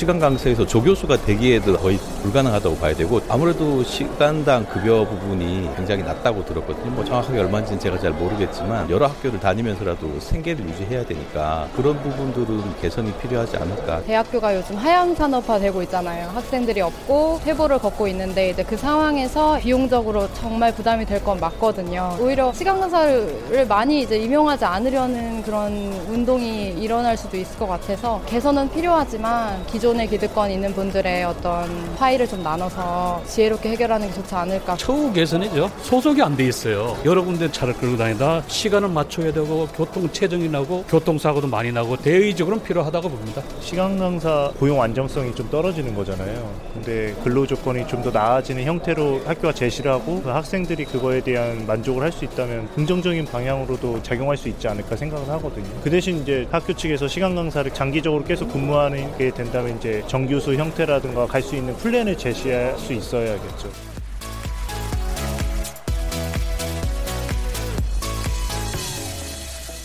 시간 강사에서 조교수가 되기에도 거의 불가능하다고 봐야 되고 아무래도 시간당 급여 부분이 굉장히 낮다고 들었거든요. 뭐 정확하게 얼마인지는 제가 잘 모르겠지만 여러 학교를 다니면서라도 생계를 유지해야 되니까 그런 부분들은 개선이 필요하지 않을까. 대학교가 요즘 하향 산업화 되고 있잖아요. 학생들이 없고 퇴보를 걷고 있는데 이제 그 상황에서 비용적으로 정말 부담이 될 건 맞거든요. 오히려 시간 강사를 많이 이제 임용하지 않으려는 그런 운동이 일어날 수도 있을 것 같아서 개선은 필요하지만 기존 기존의 기득권 있는 분들의 어떤 파일을 좀 나눠서 지혜롭게 해결하는 게 좋지 않을까. 처우 개선이죠. 소속이 안 돼 있어요. 여러 군데 차를 끌고 다니다 시간을 맞춰야 되고 교통 체증이 나고 교통사고도 많이 나고 대의적으로는 필요하다고 봅니다. 시간 강사 고용 안정성이 좀 떨어지는 거잖아요. 근데 근로 조건이 좀 더 나아지는 형태로 학교가 제시를 하고 그 학생들이 그거에 대한 만족을 할 수 있다면 긍정적인 방향으로도 작용할 수 있지 않을까 생각을 하거든요. 그 대신 이제 학교 측에서 시간 강사를 장기적으로 계속 근무하는 게 된다면 이제 정규수 형태라든가 갈 수 있는 플랜을 제시할 수 있어야겠죠.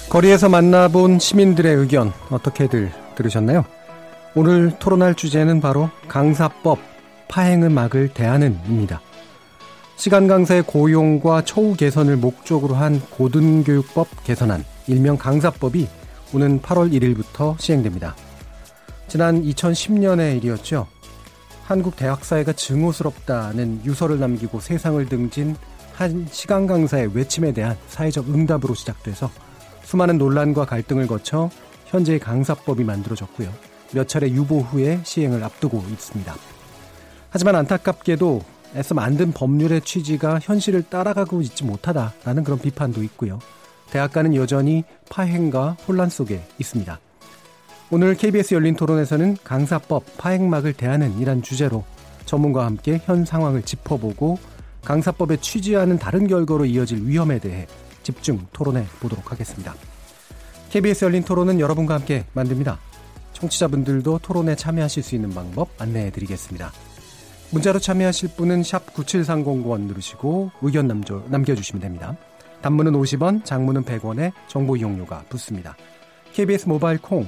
거리에서 만나본 시민들의 의견 어떻게들 들으셨나요? 오늘 토론할 주제는 바로 강사법 파행을 막을 대안은입니다. 시간 강사의 고용과 처우 개선을 목적으로 한 고등교육법 개선안, 일명 강사법이 오는 8월 1일부터 시행됩니다. 지난 2010년의 일이었죠. 한국 대학사회가 증오스럽다는 유서를 남기고 세상을 등진 한 시간 강사의 외침에 대한 사회적 응답으로 시작돼서 수많은 논란과 갈등을 거쳐 현재의 강사법이 만들어졌고요. 몇 차례 유보 후에 시행을 앞두고 있습니다. 하지만 안타깝게도 애써 만든 법률의 취지가 현실을 따라가고 있지 못하다라는 그런 비판도 있고요. 대학가는 여전히 파행과 혼란 속에 있습니다. 오늘 KBS 열린 토론에서는 강사법 파행막을 대하는 이란 주제로 전문가와 함께 현 상황을 짚어보고 강사법의 취지와는 다른 결과로 이어질 위험에 대해 집중 토론해 보도록 하겠습니다. KBS 열린 토론은 여러분과 함께 만듭니다. 청취자분들도 토론에 참여하실 수 있는 방법 안내해 드리겠습니다. 문자로 참여하실 분은 9730번 누르시고 의견 남겨, 남겨주시면 됩니다. 단문은 50원, 장문은 100원에 정보 이용료가 붙습니다. KBS 모바일 콩,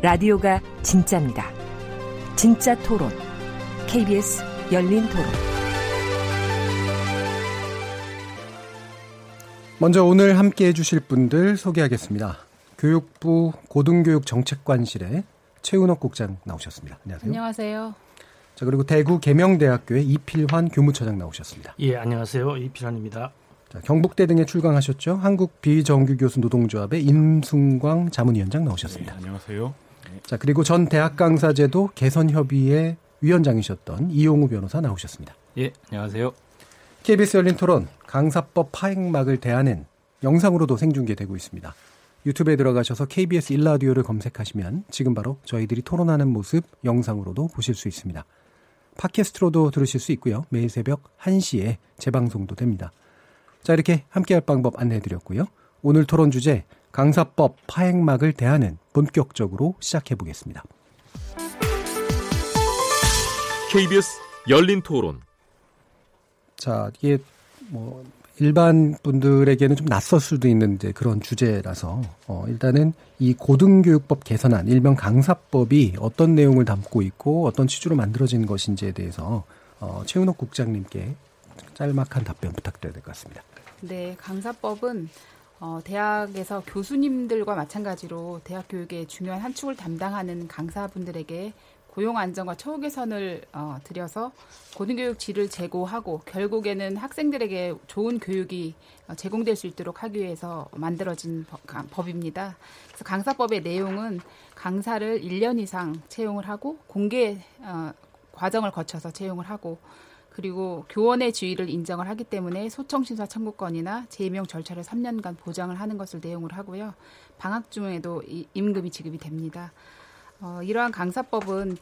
라디오가 진짜입니다. 진짜 토론. KBS 열린 토론. 먼저 오늘 함께 해주실 분들 소개하겠습니다. 교육부 고등교육정책관실에 최은옥 국장 나오셨습니다. 안녕하세요. 안녕하세요. 자, 그리고 대구 계명대학교의 이필환 교무처장 나오셨습니다. 예, 안녕하세요. 이필환입니다. 자, 경북대 등에 출강하셨죠. 한국 비정규 교수 노동조합의 임승광 자문위원장 나오셨습니다. 네, 안녕하세요. 자, 그리고 전 대학 강사제도 개선협의회 위원장이셨던 이용우 변호사 나오셨습니다. 예, 안녕하세요. KBS 열린 토론 강사법 파행막을 대하는 영상으로도 생중계되고 있습니다. 유튜브에 들어가셔서 KBS 일라디오를 검색하시면 지금 바로 저희들이 토론하는 모습 영상으로도 보실 수 있습니다. 팟캐스트로도 들으실 수 있고요. 매일 새벽 1시에 재방송도 됩니다. 자, 이렇게 함께할 방법 안내해 드렸고요. 오늘 토론 주제 강사법 파행막을 대하는 본격적으로 시작해 보겠습니다. KBS 열린 토론. 자, 이게 뭐 일반 분들에게는 좀 낯설 수도 있는 이제 그런 주제라서 어, 일단은 이 고등교육법 개선안 일명 강사법이 어떤 내용을 담고 있고 어떤 취지로 만들어진 것인지에 대해서 어, 최은옥 국장님께 짤막한 답변 부탁드려야 될 것 같습니다. 네, 강사법은 어, 대학에서 교수님들과 마찬가지로 대학 교육의 중요한 한 축을 담당하는 강사분들에게 고용 안정과 처우 개선을 어, 들여서 고등교육 질을 제고하고 결국에는 학생들에게 좋은 교육이 어, 제공될 수 있도록 하기 위해서 만들어진 법, 입니다. 그래서 강사법의 내용은 강사를 1년 이상 채용을 하고 공개 어, 과정을 거쳐서 채용을 하고 그리고 교원의 지위를 인정을 하기 때문에 소청 심사 청구권이나 재임용 절차를 3년간 보장을 하는 것을 내용을 하고요. 방학 중에도 임금이 지급이 됩니다. 어, 이러한 강사법은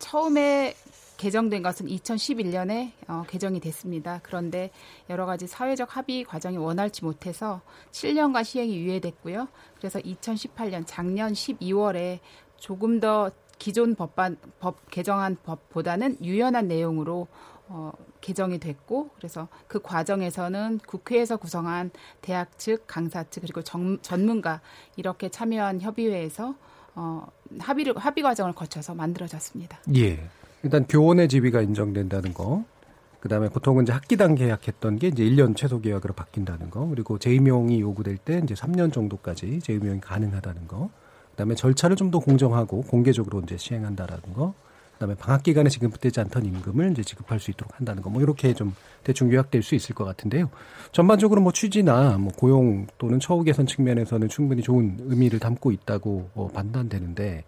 처음에 개정된 것은 2011년에 어, 개정이 됐습니다. 그런데 여러 가지 사회적 합의 과정이 원활치 못해서 7년간 시행이 유예됐고요. 그래서 2018년 작년 12월에 조금 더 기존 법반, 법 개정한 법보다는 유연한 내용으로 어, 개정이 됐고 그래서 그 과정에서는 국회에서 구성한 대학 측, 강사 측 그리고 정, 전문가 이렇게 참여한 협의회에서 어, 합의를 합의 과정을 거쳐서 만들어졌습니다. 예. 일단 교원의 지위가 인정된다는 거. 그다음에 보통은 이제 학기당 계약했던 게 이제 1년 최소 계약으로 바뀐다는 거. 그리고 재임용이 요구될 때 이제 3년 정도까지 재임용이 가능하다는 거. 그다음에 절차를 좀 더 공정하고 공개적으로 이제 시행한다라는 거. 그다음에 방학 기간에 지급되지 않던 임금을 이제 지급할 수 있도록 한다는 거. 뭐 이렇게 좀 대충 요약될 수 있을 것 같은데요. 전반적으로 뭐 취지나 뭐 고용 또는 처우 개선 측면에서는 충분히 좋은 의미를 담고 있다고 어, 판단되는데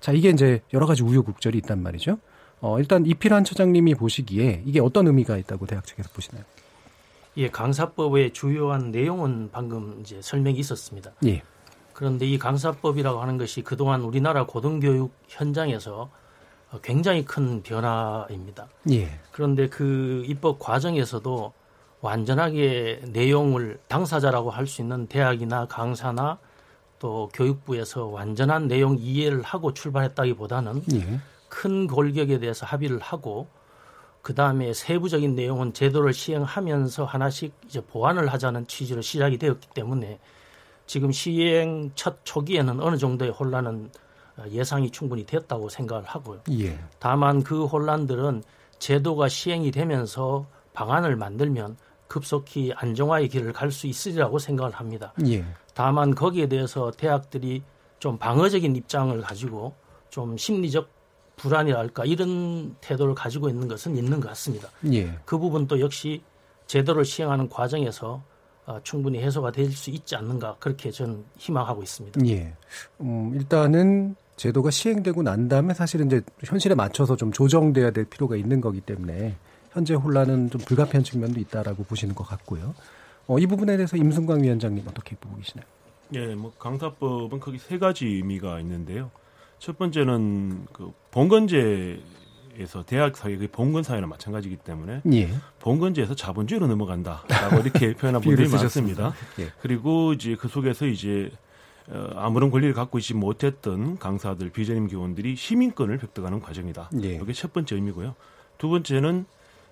자 이게 이제 여러 가지 우여곡절이 있단 말이죠. 어, 일단 이필한 처장님이 보시기에 이게 어떤 의미가 있다고 대학 측에서 보시나요? 예, 강사법의 주요한 내용은 방금 이제 설명이 있었습니다. 예. 그런데 이 강사법이라고 하는 것이 그동안 우리나라 고등교육 현장에서 굉장히 큰 변화입니다. 예. 그런데 그 입법 과정에서도 완전하게 내용을 당사자라고 할 수 있는 대학이나 강사나 또 교육부에서 완전한 내용 이해를 하고 출발했다기보다는 예. 큰 골격에 대해서 합의를 하고 그 다음에 세부적인 내용은 제도를 시행하면서 하나씩 이제 보완을 하자는 취지로 시작이 되었기 때문에 지금 시행 첫 초기에는 어느 정도의 혼란은 예상이 충분히 됐다고 생각을 하고요. 예. 다만 그 혼란들은 제도가 시행이 되면서 방안을 만들면 급속히 안정화의 길을 갈 수 있으리라고 생각을 합니다. 예. 다만 거기에 대해서 대학들이 좀 방어적인 입장을 가지고 좀 심리적 불안이랄까 이런 태도를 가지고 있는 것은 있는 것 같습니다. 예. 그 부분도 역시 제도를 시행하는 과정에서 어, 충분히 해소가 될 수 있지 않는가 그렇게 저는 희망하고 있습니다. 예. 음, 일단은 제도가 시행되고 난 다음에 사실은 이제 현실에 맞춰서 좀 조정돼야 될 필요가 있는 거기 때문에 현재 혼란은 좀 불가피한 측면도 있다라고 보시는 것 같고요. 어, 이 부분에 대해서 임승광 위원장님 어떻게 보고 계시나요? 예, 뭐 강사법은 거기 세 가지 의미가 있는데요. 첫 번째는 그 봉건제 에서 대학 사회 그 봉건 사회나 마찬가지이기 때문에 예. 봉건제에서 자본주의로 넘어간다라고 이렇게 표현한 분들이 많습니다. 예. 그리고 이제 그 속에서 이제 어, 아무런 권리를 갖고 있지 못했던 강사들 비전임 교원들이 시민권을 획득하는 과정이다. 예. 이게 첫 번째 의미고요. 두 번째는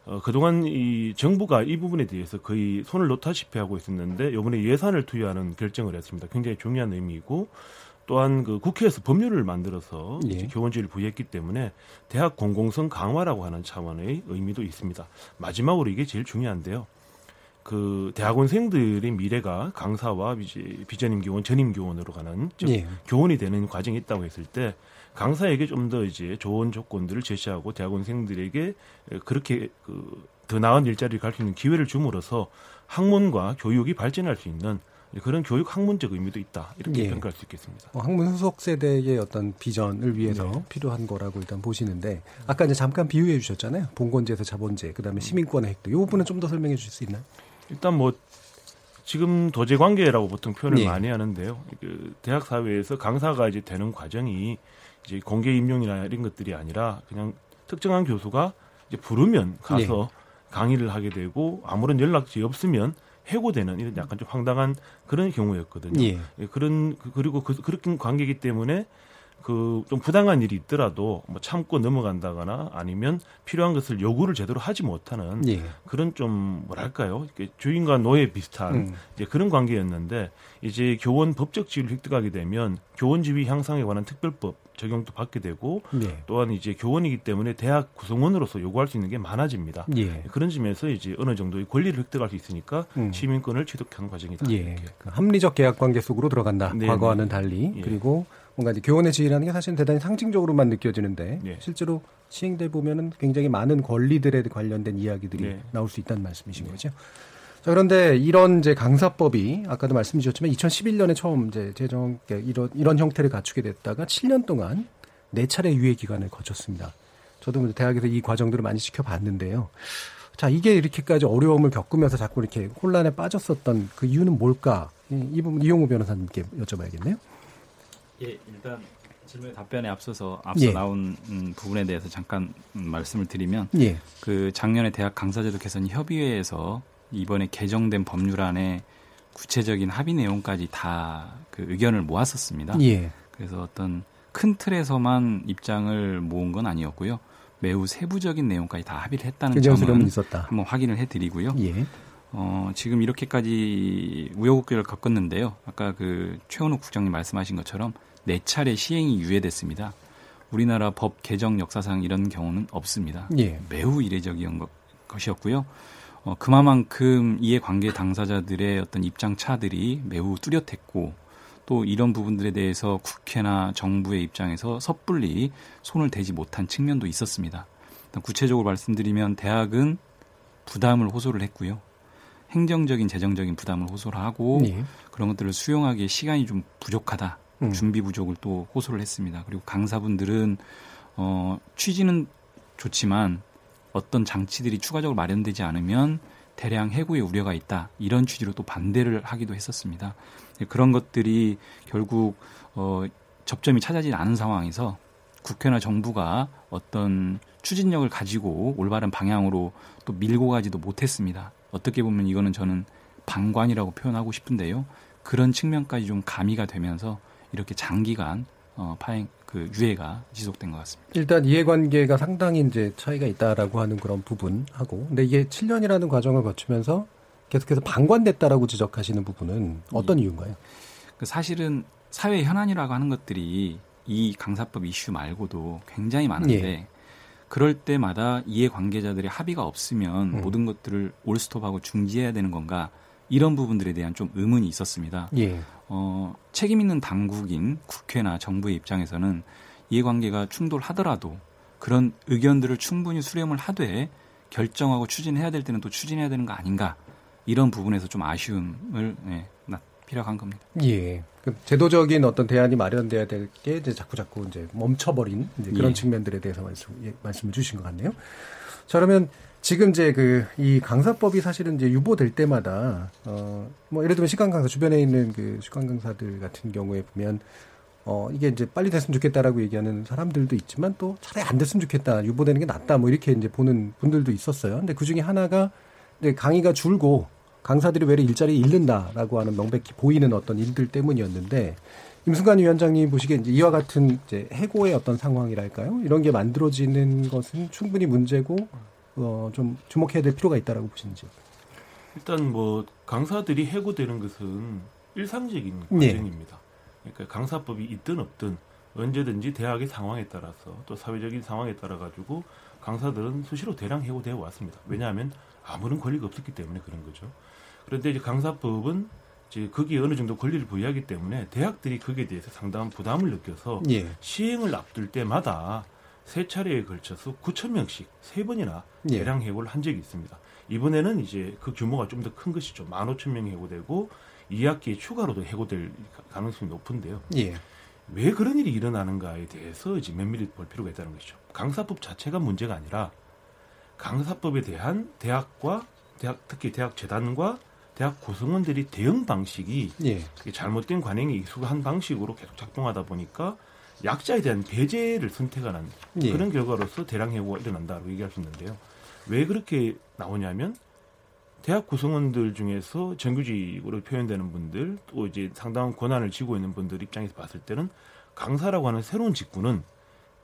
어, 그동안 이 정부가 이 부분에 대해서 거의 손을 놓다시피 하고 있었는데 이번에 예산을 투여하는 결정을 했습니다. 굉장히 중요한 의미이고 또한 그 국회에서 법률을 만들어서 예. 교원제를 부여했기 때문에 대학 공공성 강화라고 하는 차원의 의미도 있습니다. 마지막으로 이게 제일 중요한데요. 그 대학원생들의 미래가 강사와 이제 비전임 교원, 전임 교원으로 가는 즉 예. 교원이 되는 과정이 있다고 했을 때 강사에게 좀 더 이제 좋은 조건들을 제시하고 대학원생들에게 그렇게 그 더 나은 일자리를 갈수 있는 기회를 줌으로써 학문과 교육이 발전할 수 있는 그런 교육 학문적 의미도 있다 이렇게 예. 평가할 수 있겠습니다. 어, 학문 후속 세대의 어떤 비전을 위해서 네. 필요한 거라고 일단 보시는데 아까 이제 잠깐 비유해 주셨잖아요. 봉건제에서 자본제, 그다음에 시민권의 획득. 이 부분은 좀 더 설명해 주실 수 있나요? 일단 뭐 지금 도제 관계라고 보통 표현을 예. 많이 하는데요. 그 대학 사회에서 강사가 이제 되는 과정이 이제 공개 임용이나 이런 것들이 아니라 그냥 특정한 교수가 이제 부르면 가서 예. 강의를 하게 되고 아무런 연락이 없으면 해고되는 이런 약간 좀 황당한 그런 경우였거든요. 예. 예 그런 그, 그리고 그, 그런 관계이기 때문에 그 좀 부당한 일이 있더라도 뭐 참고 넘어간다거나 아니면 필요한 것을 요구를 제대로 하지 못하는 예. 그런 좀 뭐랄까요 주인과 노예 비슷한 음. 이제 그런 관계였는데 이제 교원 법적 지위를 획득하게 되면 교원 지위 향상에 관한 특별법 적용도 받게 되고 예. 또한 이제 교원이기 때문에 대학 구성원으로서 요구할 수 있는 게 많아집니다. 예. 그런 점에서 이제 어느 정도의 권리를 획득할 수 있으니까 음. 시민권을 취득하는 과정이다. 예. 그 합리적 계약 관계 속으로 들어간다. 네, 과거와는 네. 달리 예. 그리고 뭔가 이제 교원의 지위라는 게 사실은 대단히 상징적으로만 느껴지는데 예. 실제로 시행돼 보면은 굉장히 많은 권리들에 관련된 이야기들이 네. 나올 수 있다는 말씀이신 네. 거죠. 자, 그런데 이런 이제 강사법이 아까도 말씀 주셨지만 2011년에 처음 이제 제정 이런 이런 형태를 갖추게 됐다가 7년 동안 네 차례 유예 기간을 거쳤습니다. 저도 뭐 대학에서 이 과정들을 많이 시켜봤는데요. 자, 이게 이렇게까지 어려움을 겪으면서 자꾸 이렇게 혼란에 빠졌었던 그 이유는 뭘까? 이 부분 이용우 변호사님께 여쭤봐야겠네요. 예, 일단 질문 답변에 앞서서 앞서 예. 나온 음, 부분에 대해서 잠깐 음, 말씀을 드리면 예. 그 작년에 대학 강사제도 개선 협의회에서 이번에 개정된 법률안에 구체적인 합의 내용까지 다 그 의견을 모았었습니다. 예. 그래서 어떤 큰 틀에서만 입장을 모은 건 아니었고요. 매우 세부적인 내용까지 다 합의를 했다는 그 점은 있었다. 한번 확인을 해드리고요. 예. 어, 지금 이렇게까지 우여곡절을 겪었는데요. 아까 그 최원욱 국장님 말씀하신 것처럼 네 차례 시행이 유예됐습니다. 우리나라 법 개정 역사상 이런 경우는 없습니다. 예. 매우 이례적인 것, 것이었고요. 어, 그만큼 이해관계 당사자들의 어떤 입장 차들이 매우 뚜렷했고 또 이런 부분들에 대해서 국회나 정부의 입장에서 섣불리 손을 대지 못한 측면도 있었습니다. 구체적으로 말씀드리면 대학은 부담을 호소를 했고요. 행정적인 재정적인 부담을 호소를 하고 네. 그런 것들을 수용하기에 시간이 좀 부족하다. 음. 준비 부족을 또 호소를 했습니다. 그리고 강사분들은 어 취지는 좋지만 어떤 장치들이 추가적으로 마련되지 않으면 대량 해고의 우려가 있다. 이런 취지로 또 반대를 하기도 했었습니다. 그런 것들이 결국 어, 접점이 찾아지지 않은 상황에서 국회나 정부가 어떤 추진력을 가지고 올바른 방향으로 또 밀고 가지도 못했습니다. 어떻게 보면 이거는 저는 방관이라고 표현하고 싶은데요. 그런 측면까지 좀 가미가 되면서 이렇게 장기간 어, 파행 그 유예가 지속된 것 같습니다. 일단 이해관계가 상당히 이제 차이가 있다라고 하는 그런 부분하고, 근데 이게 7년이라는 과정을 거치면서 계속해서 방관됐다라고 지적하시는 부분은 어떤 예. 이유인가요? 그 사실은 사회 현안이라고 하는 것들이 이 강사법 이슈 말고도 굉장히 많은데 예. 그럴 때마다 이해 관계자들의 합의가 없으면 음. 모든 것들을 올스톱하고 중지해야 되는 건가 이런 부분들에 대한 좀 의문이 있었습니다. 예. 어, 책임 있는 당국인 국회나 정부의 입장에서는 이해관계가 충돌하더라도 그런 의견들을 충분히 수렴을 하되 결정하고 추진해야 될 때는 또 추진해야 되는 거 아닌가 이런 부분에서 좀 아쉬움을 네, 필요한 겁니다. 예. 그 제도적인 어떤 대안이 마련돼야 될 게 이제 자꾸 자꾸 이제 멈춰버린 이제 그런 예. 측면들에 대해서 말씀 예, 말씀을 주신 것 같네요. 자 그러면 지금 이제 그 이 강사법이 사실은 이제 유보될 때마다 어 뭐 예를 들면 시간 강사 주변에 있는 그 시간 강사들 같은 경우에 보면 어 이게 이제 빨리 됐으면 좋겠다라고 얘기하는 사람들도 있지만 또 차라리 안 됐으면 좋겠다 유보되는 게 낫다 뭐 이렇게 이제 보는 분들도 있었어요. 근데 그 중에 하나가 이제 강의가 줄고 강사들이 왜 일자리 잃는다라고 하는 명백히 보이는 어떤 일들 때문이었는데 임승관 위원장님 보시기에 이제 이와 같은 이제 해고의 어떤 상황이랄까요? 이런 게 만들어지는 것은 충분히 문제고 어, 좀 주목해야 될 필요가 있다라고 보시는지. 일단 뭐 강사들이 해고되는 것은 일상적인 네. 과정입니다. 네. 그러니까 강사법이 있든 없든 언제든지 대학의 상황에 따라서 또 사회적인 상황에 따라 가지고 강사들은 수시로 대량 해고되어 왔습니다. 왜냐하면 아무런 권리가 없었기 때문에 그런 거죠. 그런데 이제 강사법은 이제 거기에 어느 정도 권리를 부여하기 때문에 대학들이 거기에 대해서 상당한 부담을 느껴서 예. 시행을 앞둘 때마다 세 차례에 걸쳐서 9천 명씩 세 번이나 예. 대량 해고를 한 적이 있습니다. 이번에는 이제 그 규모가 좀 더 큰 것이죠. 15,000명이 해고되고 2학기에 추가로도 해고될 가능성이 높은데요. 예. 왜 그런 일이 일어나는가에 대해서 이제 면밀히 볼 필요가 있다는 것이죠. 강사법 자체가 문제가 아니라 강사법에 대한 대학과 대학 특히 대학 재단과 대학 구성원들이 대응 방식이 예. 잘못된 관행에 익숙한 방식으로 계속 작동하다 보니까 약자에 대한 배제를 선택하는 예. 그런 결과로서 대량 해고가 일어난다고 얘기할 수 있는데요. 왜 그렇게 나오냐면 대학 구성원들 중에서 정규직으로 표현되는 분들 또 이제 상당한 권한을 쥐고 있는 분들 입장에서 봤을 때는 강사라고 하는 새로운 직군은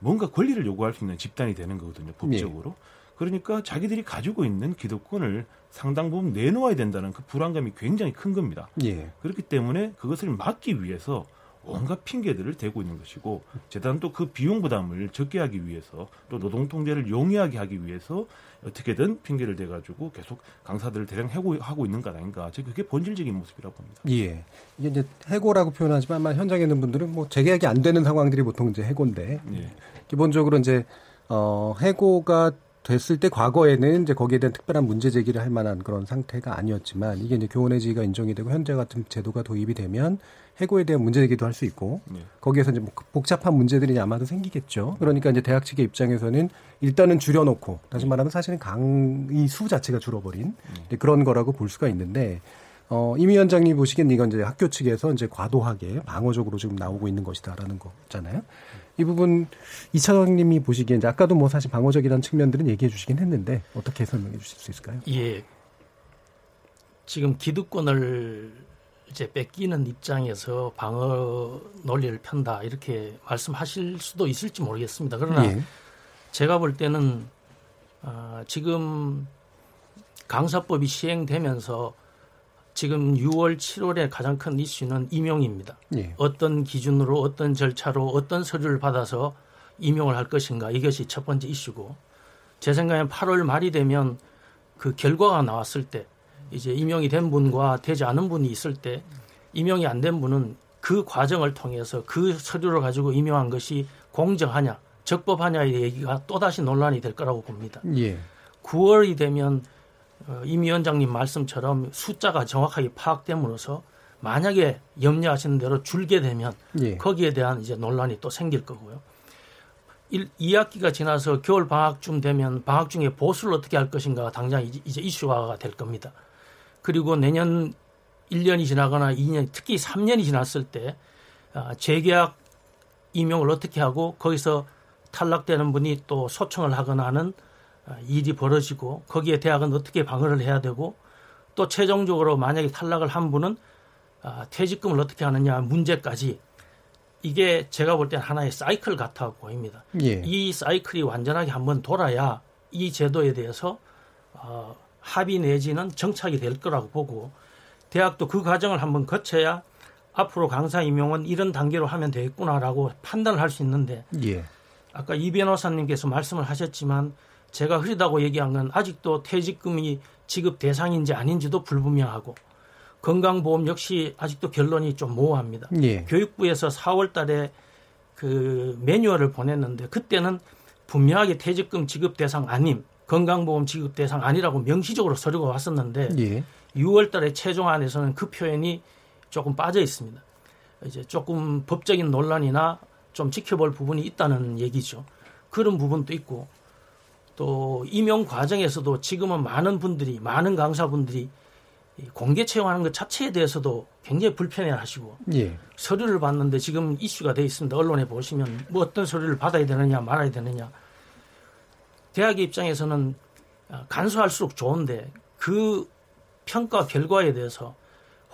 뭔가 권리를 요구할 수 있는 집단이 되는 거거든요 법적으로. 예. 그러니까 자기들이 가지고 있는 기득권을 상당 부분 내놓아야 된다는 그 불안감이 굉장히 큰 겁니다. 예. 그렇기 때문에 그것을 막기 위해서 온갖 핑계들을 대고 있는 것이고 재단도 그 비용 부담을 적게 하기 위해서 또 노동 통제를 용이하게 하기 위해서 어떻게든 핑계를 대 가지고 계속 강사들을 대량 해고하고 있는 것 아닌가. 제 그게 본질적인 모습이라고 봅니다. 예. 이게 이제 해고라고 표현하지만 아마 현장에 있는 분들은 뭐 재계약이 안 되는 상황들이 보통 이제 해고인데 예. 기본적으로 이제 어 해고가 됐을 때 과거에는 이제 거기에 대한 특별한 문제 제기를 할 만한 그런 상태가 아니었지만 이게 이제 교원의 지위가 인정이 되고 현재 같은 제도가 도입이 되면 해고에 대한 문제 제기도 할 수 있고 네. 거기에서 이제 뭐 복잡한 문제들이 아마도 생기겠죠. 그러니까 이제 대학 측의 입장에서는 일단은 줄여놓고 다시 말하면 사실은 강의 수 자체가 줄어버린 네. 그런 거라고 볼 수가 있는데 어, 임 위원장님 보시기엔 이건 이제 학교 측에서 이제 과도하게 방어적으로 지금 나오고 있는 것이다라는 거잖아요. 이 부분 이 차장님이 보시기에 이제 아까도 뭐 사실 방어적이라는 측면들은 얘기해 주시긴 했는데 어떻게 설명해 주실 수 있을까요? 예. 지금 기득권을 이제 뺏기는 입장에서 방어 논리를 편다 이렇게 말씀하실 수도 있을지 모르겠습니다. 그러나 예. 제가 볼 때는 어, 지금 강사법이 시행되면서 지금 6월, 7월에 가장 큰 이슈는 임용입니다. 예. 어떤 기준으로 어떤 절차로 어떤 서류를 받아서 임용을 할 것인가 이것이 첫 번째 이슈고 제 생각엔 8월 말이 되면 그 결과가 나왔을 때 이제 임용이 된 분과 되지 않은 분이 있을 때 임용이 안 된 분은 그 과정을 통해서 그 서류를 가지고 임용한 것이 공정하냐 적법하냐의 얘기가 또다시 논란이 될 거라고 봅니다. 예. 9월이 되면 어, 임 위원장님 말씀처럼 숫자가 정확하게 파악됨으로써 만약에 염려하시는 대로 줄게 되면 예. 거기에 대한 이제 논란이 또 생길 거고요. 1, 2학기가 지나서 겨울 방학쯤 되면 방학 중에 보수를 어떻게 할 것인가 당장 이제 이슈화가 될 겁니다. 그리고 내년 1년이 지나거나 2년, 특히 3년이 지났을 때 아, 재계약 임용을 어떻게 하고 거기서 탈락되는 분이 또 소청을 하거나 하는 아, 일이 벌어지고 거기에 대학은 어떻게 방어를 해야 되고 또 최종적으로 만약에 탈락을 한 분은 아, 퇴직금을 어떻게 하느냐 문제까지 이게 제가 볼 때는 하나의 사이클 같아 보입니다. 예. 이 사이클이 완전하게 한번 돌아야 이 제도에 대해서 어, 합의 내지는 정착이 될 거라고 보고 대학도 그 과정을 한번 거쳐야 앞으로 강사 임용은 이런 단계로 하면 되겠구나라고 판단을 할 수 있는데 예. 아까 이 변호사님께서 말씀을 하셨지만 제가 흐리다고 얘기한 건 아직도 퇴직금이 지급 대상인지 아닌지도 불분명하고 건강보험 역시 아직도 결론이 좀 모호합니다. 예. 교육부에서 4월 달에 그 매뉴얼을 보냈는데 그때는 분명하게 퇴직금 지급 대상 아님, 건강보험 지급 대상 아니라고 명시적으로 서류가 왔었는데 예. 6월 달에 최종안에서는 그 표현이 조금 빠져 있습니다. 이제 조금 법적인 논란이나 좀 지켜볼 부분이 있다는 얘기죠. 그런 부분도 있고 또 임용 과정에서도 지금은 많은 분들이 많은 강사분들이 공개 채용하는 것 자체에 대해서도 굉장히 불편해 하시고 예. 서류를 받는데 지금 이슈가 돼 있습니다. 언론에 보시면 뭐 어떤 서류를 받아야 되느냐 말아야 되느냐 대학의 입장에서는 간소할수록 좋은데 그 평가 결과에 대해서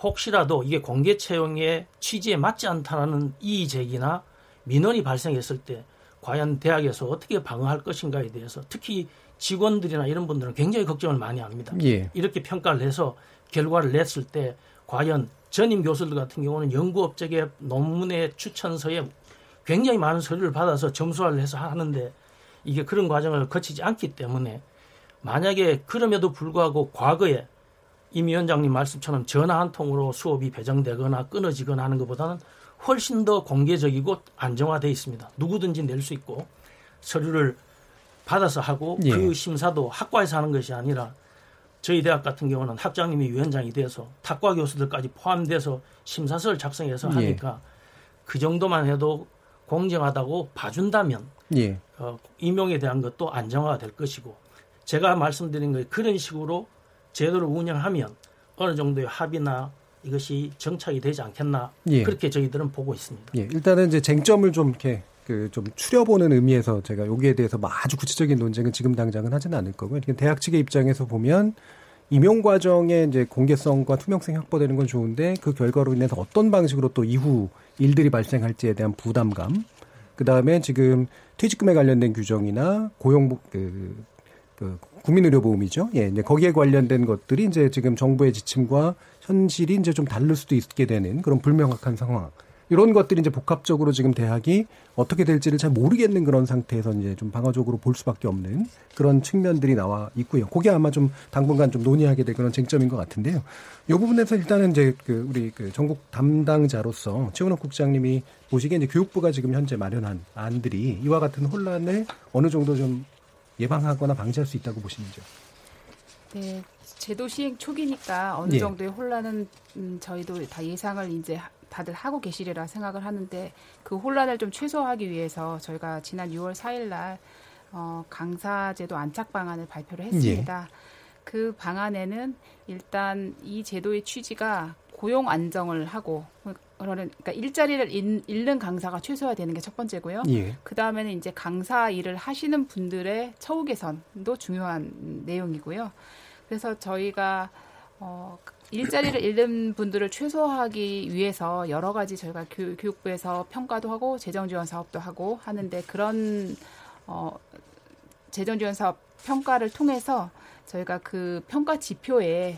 혹시라도 이게 공개 채용의 취지에 맞지 않다는 이의 제기나 민원이 발생했을 때 과연 대학에서 어떻게 방어할 것인가에 대해서 특히 직원들이나 이런 분들은 굉장히 걱정을 많이 합니다. 예. 이렇게 평가를 해서 결과를 냈을 때 과연 전임 교수들 같은 경우는 연구 업적의 논문의 추천서에 굉장히 많은 서류를 받아서 점수화를 해서 하는데 이게 그런 과정을 거치지 않기 때문에 만약에 그럼에도 불구하고 과거에 임 위원장님 말씀처럼 전화 한 통으로 수업이 배정되거나 끊어지거나 하는 것보다는 훨씬 더 공개적이고 안정화되어 있습니다. 누구든지 낼 수 있고 서류를 받아서 하고 예. 그 심사도 학과에서 하는 것이 아니라 저희 대학 같은 경우는 학장님이 위원장이 돼서 탁과 교수들까지 포함돼서 심사서를 작성해서 예. 하니까 예. 그 정도만 해도 공정하다고 봐준다면 예. 어, 임용에 대한 것도 안정화가 될 것이고 제가 말씀드린 것 그런 식으로 제도를 운영하면 어느 정도의 합의나 이것이 정착이 되지 않겠나 예. 그렇게 저희들은 보고 있습니다. 예. 일단은 이제 쟁점을 좀 이렇게 그 좀 추려보는 의미에서 제가 여기에 대해서 뭐 아주 구체적인 논쟁은 지금 당장은 하지는 않을 거고요. 대학 측의 입장에서 보면 임용 과정의 이제 공개성과 투명성이 확보되는 건 좋은데 그 결과로 인해서 어떤 방식으로 또 이후 일들이 발생할지에 대한 부담감, 그 다음에 지금 퇴직금에 관련된 규정이나 고용 그, 그 국민의료보험이죠. 예, 이제 거기에 관련된 것들이 이제 지금 정부의 지침과 현실이 이제 좀 다를 수도 있게 되는 그런 불명확한 상황. 이런 것들이 이제 복합적으로 지금 대학이 어떻게 될지를 잘 모르겠는 그런 상태에서 이제 좀 방어적으로 볼 수밖에 없는 그런 측면들이 나와 있고요. 그게 아마 좀 당분간 좀 논의하게 될 그런 쟁점인 것 같은데요. 이 부분에서 일단은 이제 그 우리 그 전국 담당자로서 최은옥 국장님이 보시기에 이제 교육부가 지금 현재 마련한 안들이 이와 같은 혼란을 어느 정도 좀 예방하거나 방지할 수 있다고 보시는지요? 네, 제도 시행 초기니까 어느 예. 정도의 혼란은 음, 저희도 다 예상을 이제 다들 하고 계시리라 생각을 하는데 그 혼란을 좀 최소화하기 위해서 저희가 지난 6월 4일 날 어, 강사제도 안착 방안을 발표를 했습니다. 예. 그 방안에는 일단 이 제도의 취지가 고용 안정을 하고 그러니까 일자리를 잃는 강사가 최소화되는 게 첫 번째고요. 예. 그 다음에는 이제 강사 일을 하시는 분들의 처우 개선도 중요한 내용이고요. 그래서 저희가 어, 일자리를 잃는 분들을 최소화하기 위해서 여러 가지 저희가 교 육, 부에서 평가도 하고 재정 지원 사업도 하고 하는데 그런 어, 재정 지원 사업 평가를 통해서 저희가 그 평가 지표에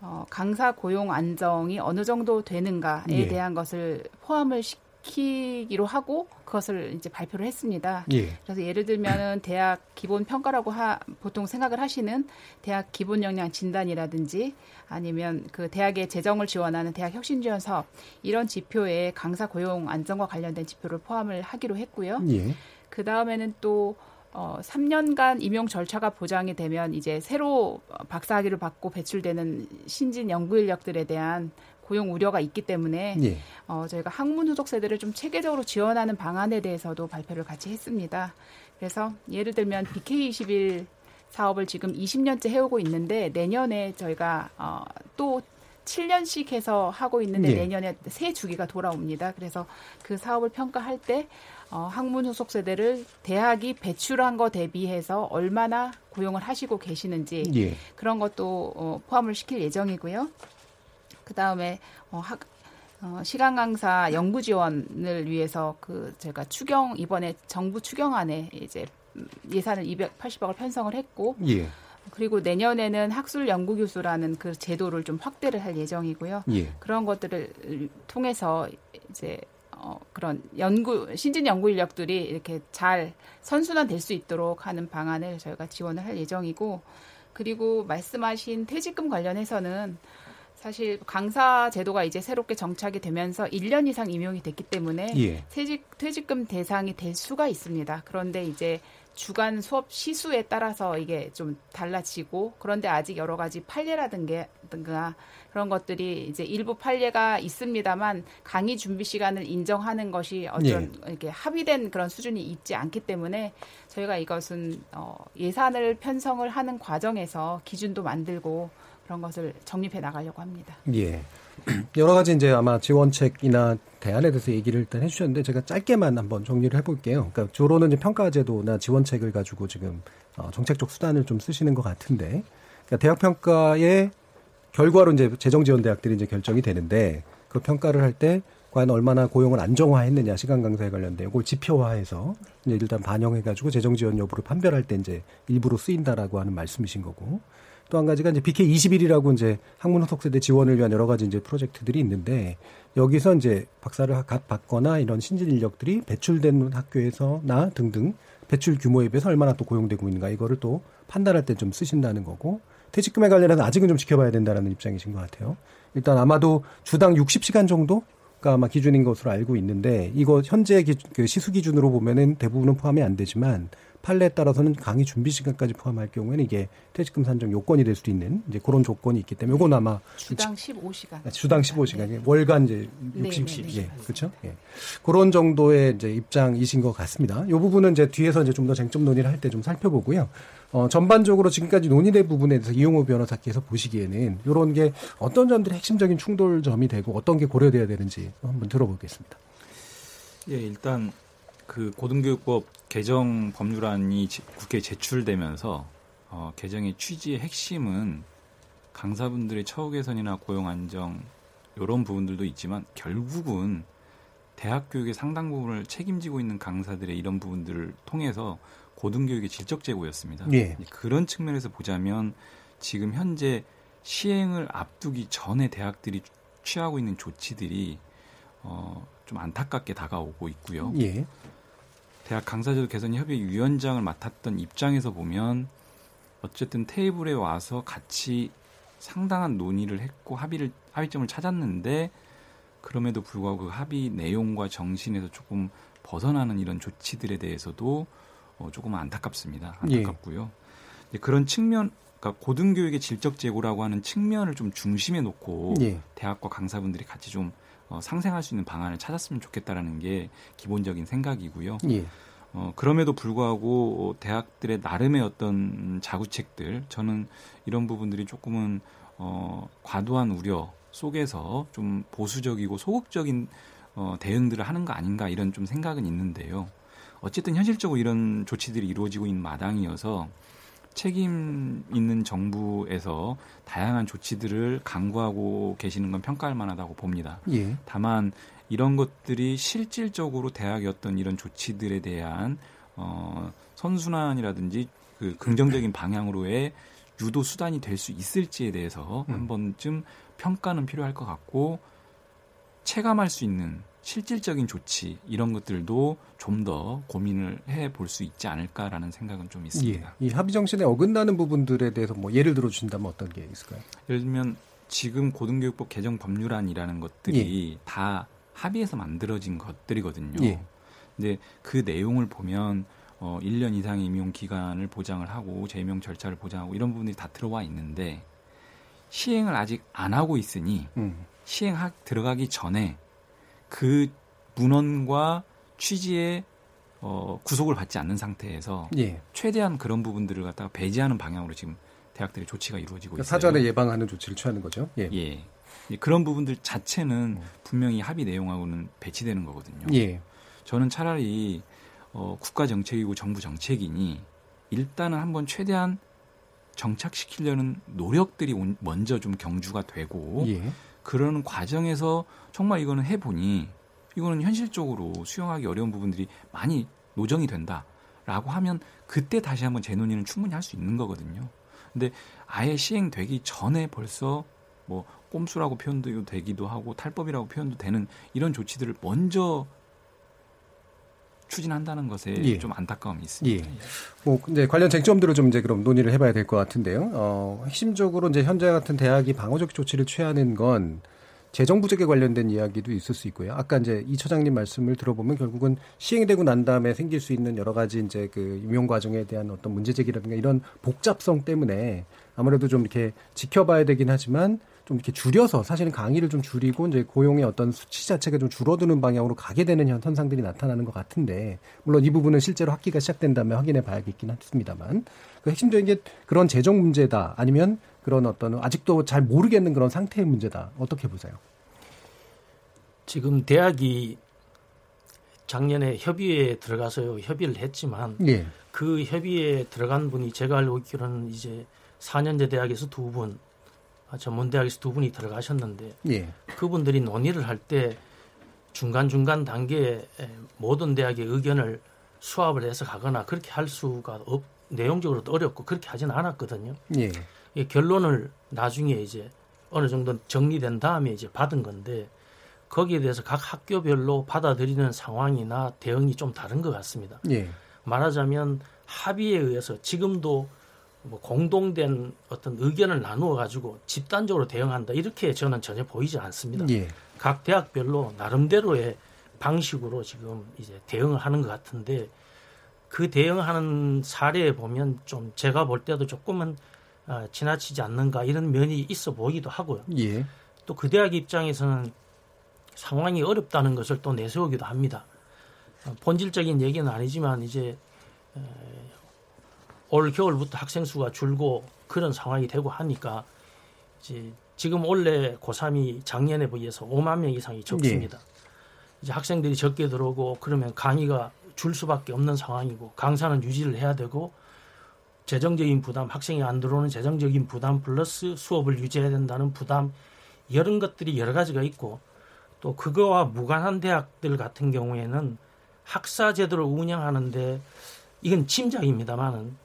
어, 강사 고용 안정이 어느 정도 되는가에 예. 대한 것을 포함을 시키기로 하고 그것을 이제 발표를 했습니다. 예. 그래서 예를 들면은 대학 기본 평가라고 하, 보통 생각을 하시는 대학 기본 역량 진단이라든지 아니면 그 대학의 재정을 지원하는 대학 혁신 지원 사업 이런 지표에 강사 고용 안정과 관련된 지표를 포함을 하기로 했고요. 예. 그 다음에는 또 어, 3년간 임용 절차가 보장이 되면 이제 새로 박사학위를 받고 배출되는 신진 연구 인력들에 대한 고용 우려가 있기 때문에 예. 어, 저희가 학문 후속 세대를 좀 체계적으로 지원하는 방안에 대해서도 발표를 같이 했습니다. 그래서 예를 들면 BK21 사업을 지금 20년째 해오고 있는데 내년에 저희가 어, 또 7년씩 해서 하고 있는데 예. 내년에 새 주기가 돌아옵니다. 그래서 그 사업을 평가할 때 어, 학문 후속 세대를 대학이 배출한 거 대비해서 얼마나 고용을 하시고 계시는지 예. 그런 것도 어, 포함을 시킬 예정이고요. 그 다음에 어, 학 어, 시간 강사 연구 지원을 위해서 그 제가 추경 이번에 정부 추경안에 이제 예산을 280억을 편성을 했고 예. 그리고 내년에는 학술 연구 교수라는 그 제도를 좀 확대를 할 예정이고요. 예. 그런 것들을 통해서 이제 어, 그런 연구 신진 연구 인력들이 이렇게 잘 선순환 될 수 있도록 하는 방안을 저희가 지원을 할 예정이고 그리고 말씀하신 퇴직금 관련해서는 사실 강사 제도가 이제 새롭게 정착이 되면서 1년 이상 임용이 됐기 때문에 예. 퇴직 퇴직금 대상이 될 수가 있습니다. 그런데 이제 주간 수업 시수에 따라서 이게 좀 달라지고 그런데 아직 여러 가지 판례라든가 그런 것들이 이제 일부 판례가 있습니다만 강의 준비 시간을 인정하는 것이 어떤 예. 이렇게 합의된 그런 수준이 있지 않기 때문에 저희가 이것은 어 예산을 편성을 하는 과정에서 기준도 만들고 그런 것을 정립해 나가려고 합니다. 예. 여러 가지 이제 아마 지원책이나 대안에 대해서 얘기를 일단 해주셨는데 제가 짧게만 한번 정리를 해볼게요. 그러니까 주로는 이제 평가제도나 지원책을 가지고 지금 어, 정책적 수단을 좀 쓰시는 것 같은데 그러니까 대학 평가의 결과로 이제 재정 지원 대학들이 이제 결정이 되는데 그 평가를 할 때 과연 얼마나 고용을 안정화했느냐 시간 강사에 관련된 이걸 지표화해서 이제 일단 반영해가지고 재정 지원 여부를 판별할 때 이제 일부러 쓰인다라고 하는 말씀이신 거고 또 한 가지가 이제 BK 21이라고 이제 학문 후속 세대 지원을 위한 여러 가지 이제 프로젝트들이 있는데 여기서 이제 박사를 갓 받거나 이런 신진 인력들이 배출된 학교에서나 등등 배출 규모에 비해서 얼마나 또 고용되고 있는가 이거를 또 판단할 때 좀 쓰신다는 거고 퇴직금에 관련해서 아직은 좀 지켜봐야 된다라는 입장이신 것 같아요. 일단 아마도 주당 60시간 정도 가 아마 기준인 것으로 알고 있는데 이거 현재 기, 그 시수 기준으로 보면은 대부분은 포함이 안 되지만 판례에 따라서는 강의 준비 시간까지 포함할 경우에는 이게 퇴직금 산정 요건이 될 수도 있는 이제 그런 조건이 있기 때문에 이건 아마 주당 15시간. 아, 주당 15시간. 네. 월간 이제 60시. 네, 네, 예. 그렇죠? 예. 그런 정도의 이제 입장이신 것 같습니다. 이 부분은 이제 뒤에서 이제 좀 더 쟁점 논의를 할 때 좀 살펴보고요. 어, 전반적으로 지금까지 논의된 부분에 대해서 이용호 변호사께서 보시기에는 이런 게 어떤 점들이 핵심적인 충돌점이 되고 어떤 게 고려돼야 되는지 한번 들어보겠습니다. 예, 일단 그 고등교육법 개정 법률안이 국회에 제출되면서 어, 개정의 취지의 핵심은 강사분들의 처우 개선이나 고용 안정 이런 부분들도 있지만 결국은 대학 교육의 상당 부분을 책임지고 있는 강사들의 이런 부분들을 통해서 고등교육의 질적 제고였습니다. 예. 그런 측면에서 보자면 지금 현재 시행을 앞두기 전에 대학들이 취하고 있는 조치들이 어, 좀 안타깝게 다가오고 있고요. 예. 대학 강사제도 개선 협의 위원장을 맡았던 입장에서 보면 어쨌든 테이블에 와서 같이 상당한 논의를 했고 합의를 합의점을 찾았는데 그럼에도 불구하고 그 합의 내용과 정신에서 조금 벗어나는 이런 조치들에 대해서도 어, 조금 안타깝습니다. 안타깝고요. 예. 그런 측면, 그러니까 고등교육의 질적 제고라고 하는 측면을 좀 중심에 놓고 예. 대학과 강사분들이 같이 좀 어, 상생할 수 있는 방안을 찾았으면 좋겠다라는 게 기본적인 생각이고요. 예. 어, 그럼에도 불구하고 대학들의 나름의 어떤 자구책들 저는 이런 부분들이 조금은 어, 과도한 우려 속에서 좀 보수적이고 소극적인 어, 대응들을 하는 거 아닌가 이런 좀 생각은 있는데요. 어쨌든 현실적으로 이런 조치들이 이루어지고 있는 마당이어서 책임 있는 정부에서 다양한 조치들을 강구하고 계시는 건 평가할 만하다고 봅니다. 예. 다만 이런 것들이 실질적으로 대학의 어떤 이런 조치들에 대한 어, 선순환이라든지 그 긍정적인 방향으로의 유도 수단이 될 수 있을지에 대해서 음. 한 번쯤 평가는 필요할 것 같고 체감할 수 있는 실질적인 조치 이런 것들도 좀 더 고민을 해 볼 수 있지 않을까라는 생각은 좀 있습니다. 예. 이 합의 정신에 어긋나는 부분들에 대해서 뭐 예를 들어 주신다면 어떤 게 있을까요? 예를 들면 지금 고등교육법 개정 법률안이라는 것들이 예. 다 합의해서 만들어진 것들이거든요. 예. 근데 그 내용을 보면 어 1년 이상의 임용 기간을 보장을 하고 재임용 절차를 보장하고 이런 부분들이 다 들어와 있는데 시행을 아직 안 하고 있으니 음. 시행 들어가기 전에 그 문헌과 취지에 어, 구속을 받지 않는 상태에서 예. 최대한 그런 부분들을 갖다가 배제하는 방향으로 지금 대학들의 조치가 이루어지고 그러니까 있어요. 사전에 예방하는 조치를 취하는 거죠. 예. 예. 그런 부분들 자체는 분명히 합의 내용하고는 배치되는 거거든요. 예. 저는 차라리 어, 국가 정책이고 정부 정책이니 일단은 한번 최대한 정착시키려는 노력들이 먼저 좀 경주가 되고 예. 그러는 과정에서 정말 이거는 해보니 이거는 현실적으로 수용하기 어려운 부분들이 많이 노정이 된다라고 하면 그때 다시 한번 재논의는 충분히 할 수 있는 거거든요. 근데 아예 시행되기 전에 벌써 뭐 꼼수라고 표현도 되기도 하고 탈법이라고 표현도 되는 이런 조치들을 먼저 추진한다는 것에 예. 좀 안타까움이 있습니다. 예. 뭐 이제 관련 쟁점들을 좀 이제 그럼 논의를 해봐야 될 것 같은데요. 어, 핵심적으로 이제 현재 같은 대학이 방어적 조치를 취하는 건 재정 부족에 관련된 이야기도 있을 수 있고요. 아까 이제 이 처장님 말씀을 들어보면 결국은 시행되고 난 다음에 생길 수 있는 여러 가지 이제 그 임용 과정에 대한 어떤 문제 제기라든가 이런 복잡성 때문에 아무래도 좀 이렇게 지켜봐야 되긴 하지만 좀 이렇게 줄여서 사실은 강의를 좀 줄이고 이제 고용의 어떤 수치 자체가 좀 줄어드는 방향으로 가게 되는 현상들이 나타나는 것 같은데 물론 이 부분은 실제로 학기가 시작된다면 확인해 봐야겠긴 하겠습니다만 그 핵심적인 게 그런 재정 문제다 아니면 그런 어떤 아직도 잘 모르겠는 그런 상태의 문제다 어떻게 보세요? 지금 대학이 작년에 협의회에 들어가서 협의를 했지만 예. 그 협의회에 들어간 분이 제가 알고 있기로는 이제 4년제 대학에서 두 분, 아, 전문대학에서 두 분이 들어가셨는데 예. 그분들이 논의를 할 때 중간 중간 단계에 모든 대학의 의견을 수합을 해서 가거나 그렇게 할 수가 없, 내용적으로도 어렵고 그렇게 하지는 않았거든요. 예. 결론을 나중에 이제 어느 정도 정리된 다음에 이제 받은 건데 거기에 대해서 각 학교별로 받아들이는 상황이나 대응이 좀 다른 것 같습니다. 예. 말하자면 합의에 의해서 지금도 뭐 공동된 어떤 의견을 나누어 가지고 집단적으로 대응한다 이렇게 저는 전혀 보이지 않습니다. 예. 각 대학별로 나름대로의 방식으로 지금 이제 대응을 하는 것 같은데 그 대응하는 사례에 보면 좀 제가 볼 때도 조금은 아, 지나치지 않는가 이런 면이 있어 보이기도 하고요. 예. 또그 대학 입장에서는 상황이 어렵다는 것을 또 내세우기도 합니다. 어, 본질적인 얘기는 아니지만 이제 올 겨울부터 학생 수가 줄고 그런 상황이 되고 하니까 이제 지금 원래 고3이 작년에 비해서 5만 명 이상이 적습니다. 네. 이제 학생들이 적게 들어오고 그러면 강의가 줄 수밖에 없는 상황이고 강사는 유지를 해야 되고 재정적인 부담, 학생이 안 들어오는 재정적인 부담 플러스 수업을 유지해야 된다는 부담 이런 것들이 여러 가지가 있고 또 그거와 무관한 대학들 같은 경우에는 학사 제도를 운영하는데 이건 짐작입니다만은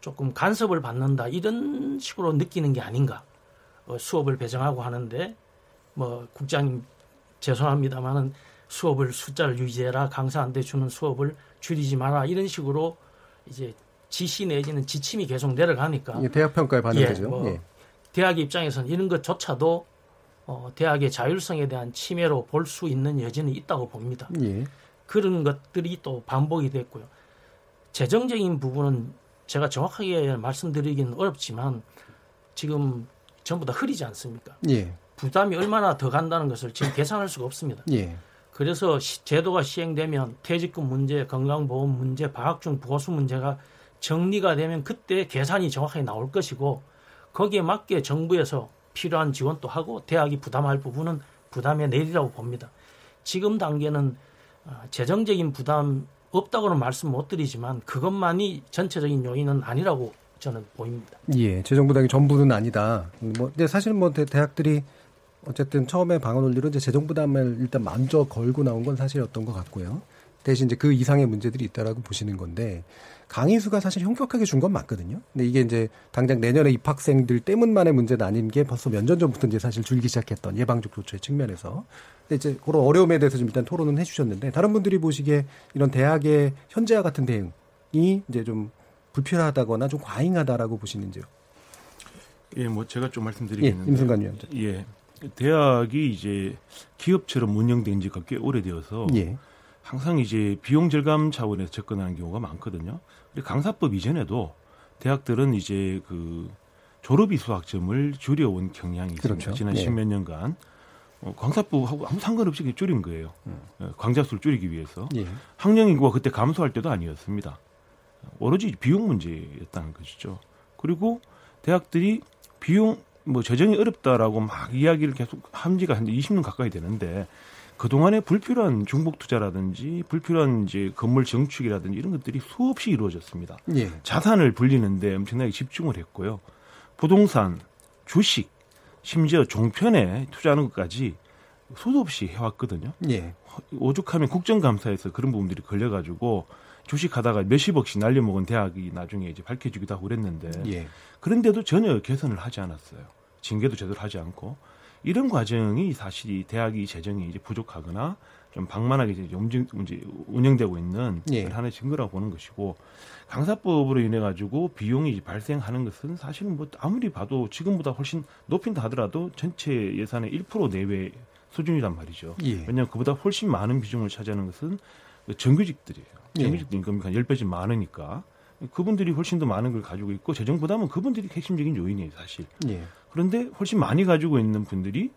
조금 간섭을 받는다 이런 식으로 느끼는 게 아닌가 어, 수업을 배정하고 하는데 뭐 국장님 죄송합니다만은 수업을 숫자를 유지해라 강사한테 주는 수업을 줄이지 마라 이런 식으로 이제 지시 내지는 지침이 계속 내려가니까 예, 대학 평가에 반영되죠. 예, 뭐 예. 대학 입장에서는 이런 것조차도 어, 대학의 자율성에 대한 침해로 볼 수 있는 여지는 있다고 봅니다. 예. 그런 것들이 또 반복이 됐고요. 재정적인 부분은 제가 정확하게 말씀드리기는 어렵지만 지금 전부 다 흐리지 않습니까? 예. 부담이 얼마나 더 간다는 것을 지금 계산할 수가 없습니다. 예. 그래서 시, 제도가 시행되면 퇴직금 문제, 건강보험 문제, 방학중 보수 문제가 정리가 되면 그때 계산이 정확하게 나올 것이고 거기에 맞게 정부에서 필요한 지원도 하고 대학이 부담할 부분은 부담에 내리라고 봅니다. 지금 단계는 어, 재정적인 부담 없다고는 말씀 못 드리지만 그것만이 전체적인 요인은 아니라고 저는 보입니다. 예, 재정 부담이 전부는 아니다. 뭐, 근데 사실 뭐 대 학들이 어쨌든 처음에 방언 논리로 이제 재정 부담을 일단 먼저 걸고 나온 건 사실이었던 것 같고요. 대신 이제 그 이상의 문제들이 있다라고 보시는 건데 강의 수가 사실 형격하게 준 건 맞거든요. 근데 이게 이제 당장 내년에 입학생들 때문만의 문제는 아닌 게 벌써 몇 년 전부터 이제 사실 줄기 시작했던 예방적 조처의 측면에서. 근데 이제 그런 어려움에 대해서 좀 일단 토론은 해주셨는데 다른 분들이 보시기에 이런 대학의 현재와 같은 대응이 이제 좀 불필요하다거나 좀 과잉하다라고 보시는지요? 예, 뭐 제가 좀 말씀드리겠는데. 예, 임승관 위원장. 예. 대학이 이제 기업처럼 운영된 지가 꽤 오래되어서 예. 항상 이제 비용 절감 차원에서 접근하는 경우가 많거든요. 그리고 강사법 이전에도 대학들은 이제 그 졸업 이수학점을 줄여온 경향이 있습니다. 그렇죠. 지난 예. 십몇 년간 어, 강사법하고 아무 상관없이 줄인 거예요. 음. 어, 강좌 수를 줄이기 위해서. 예. 학령 인구가 그때 감소할 때도 아니었습니다. 오로지 비용 문제였다는 것이죠. 그리고 대학들이 비용 뭐 재정이 어렵다라고 막 이야기를 계속 한 지가 한 20년 가까이 되는데 그동안에 불필요한 중복 투자라든지 불필요한 이제 건물 정축이라든지 이런 것들이 수없이 이루어졌습니다. 예. 자산을 불리는데 엄청나게 집중을 했고요. 부동산, 주식, 심지어 종편에 투자하는 것까지 수도 없이 해왔거든요. 예. 오죽하면 국정감사에서 그런 부분들이 걸려가지고 주식하다가 몇십억씩 날려먹은 대학이 나중에 이제 밝혀지기도 하고 그랬는데 예. 그런데도 전혀 개선을 하지 않았어요. 징계도 제대로 하지 않고 이런 과정이 사실 이 대학이 재정이 이제 부족하거나 좀 방만하게 이제 움직, 이제 운영되고 있는 예. 하나의 증거라고 보는 것이고 강사법으로 인해 가지고 비용이 발생하는 것은 사실은 뭐 아무리 봐도 지금보다 훨씬 높인다 하더라도 전체 예산의 1% 내외 수준이란 말이죠. 예. 왜냐하면 그보다 훨씬 많은 비중을 차지하는 것은 정규직들이에요. 정규직 예. 임금이 한 10배씩 많으니까 그분들이 훨씬 더 많은 걸 가지고 있고 재정 부담은 그분들이 핵심적인 요인이에요, 사실. 예. 그런데 훨씬 많이 가지고 있는 분들이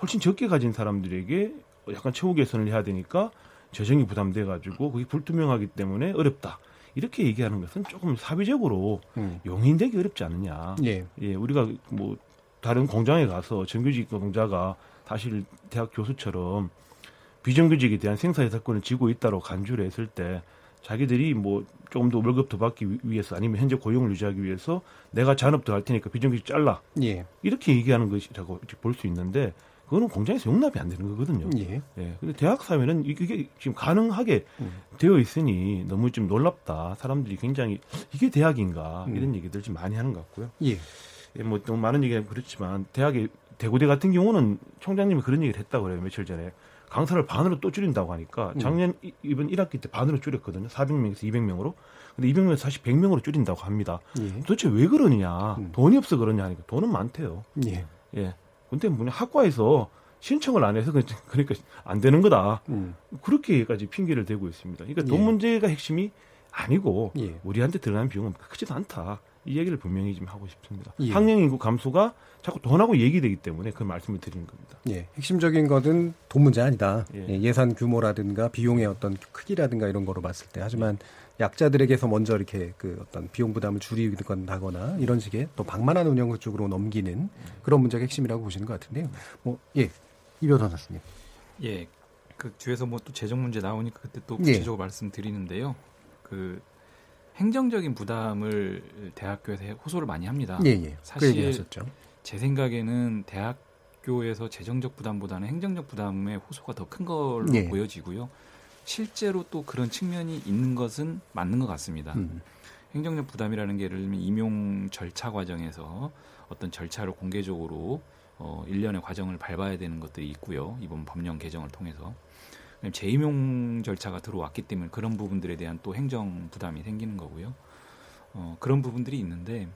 훨씬 적게 가진 사람들에게 약간 최후 개선을 해야 되니까 재정이 부담돼 가지고 그게 불투명하기 때문에 어렵다. 이렇게 얘기하는 것은 조금 사회적으로 음. 용인되기 어렵지 않느냐. 예. 예, 우리가 뭐 다른 공장에 가서 정규직 노동자가 사실 대학 교수처럼 비정규직에 대한 생사의 사건을 지고 있다고 간주를 했을 때 자기들이 뭐 조금 더 월급 더 받기 위해서 아니면 현재 고용을 유지하기 위해서 내가 잔업 더 할 테니까 비정규직 잘라. 예. 이렇게 얘기하는 것이라고 볼 수 있는데 그거는 공장에서 용납이 안 되는 거거든요. 예. 예. 근데 대학 사회는 이게 지금 가능하게 음. 되어 있으니 너무 좀 놀랍다. 사람들이 굉장히 이게 대학인가 음. 이런 얘기들 좀 많이 하는 것 같고요. 예. 예 뭐또 많은 얘기가 그렇지만 대학의 대구대 같은 경우는 총장님이 그런 얘기를 했다고 그래요. 며칠 전에. 강사를 반으로 또 줄인다고 하니까 음. 작년 음. 이번 1학기 때 반으로 줄였거든요. 400명에서 200명으로. 근데 200명에서 사실 100명으로 줄인다고 합니다. 예. 도대체 왜 그러느냐. 음. 돈이 없어 그러냐 하니까 돈은 많대요. 예. 예. 근데 뭐냐 학과에서 신청을 안 해서 그러니까 안 되는 거다. 음. 그렇게까지 핑계를 대고 있습니다. 그러니까 돈 예. 문제가 핵심이 아니고 예. 우리한테 들어가는 비용은 크지도 않다. 이 얘기를 분명히 좀 하고 싶습니다. 예. 학령 인구 감소가 자꾸 돈하고 얘기되기 때문에 그 말씀을 드리는 겁니다. 예, 핵심적인 것은 돈 문제 아니다. 예. 예산 규모라든가 비용의 어떤 크기라든가 이런 거로 봤을 때 하지만 약자들에게서 먼저 이렇게 그 어떤 비용 부담을 줄이거나 이런 식의 또 방만한 운영 쪽으로 넘기는 그런 문제가 핵심이라고 보시는 것 같은데요. 뭐 예, 이병선 선생님. 예, 그 뒤에서 뭐 또 재정 문제 나오니까 그때 또 예. 구체적으로 예. 말씀드리는데요. 그 행정적인 부담을 대학교에서 호소를 많이 합니다. 예, 예. 그 사실 제 생각에는 대학교에서 재정적 부담보다는 행정적 부담의 호소가 더 큰 걸로 예. 보여지고요. 실제로 또 그런 측면이 있는 것은 맞는 것 같습니다. 음. 행정적 부담이라는 게 예를 들면 임용 절차 과정에서 어떤 절차를 공개적으로 어, 일련의 과정을 밟아야 되는 것들이 있고요. 이번 법령 개정을 통해서. 재임용 절차가 들어왔기 때문에 그런 부분들에 대한 또 행정 부담이 생기는 거고요. 어, 그런 부분들이 있는데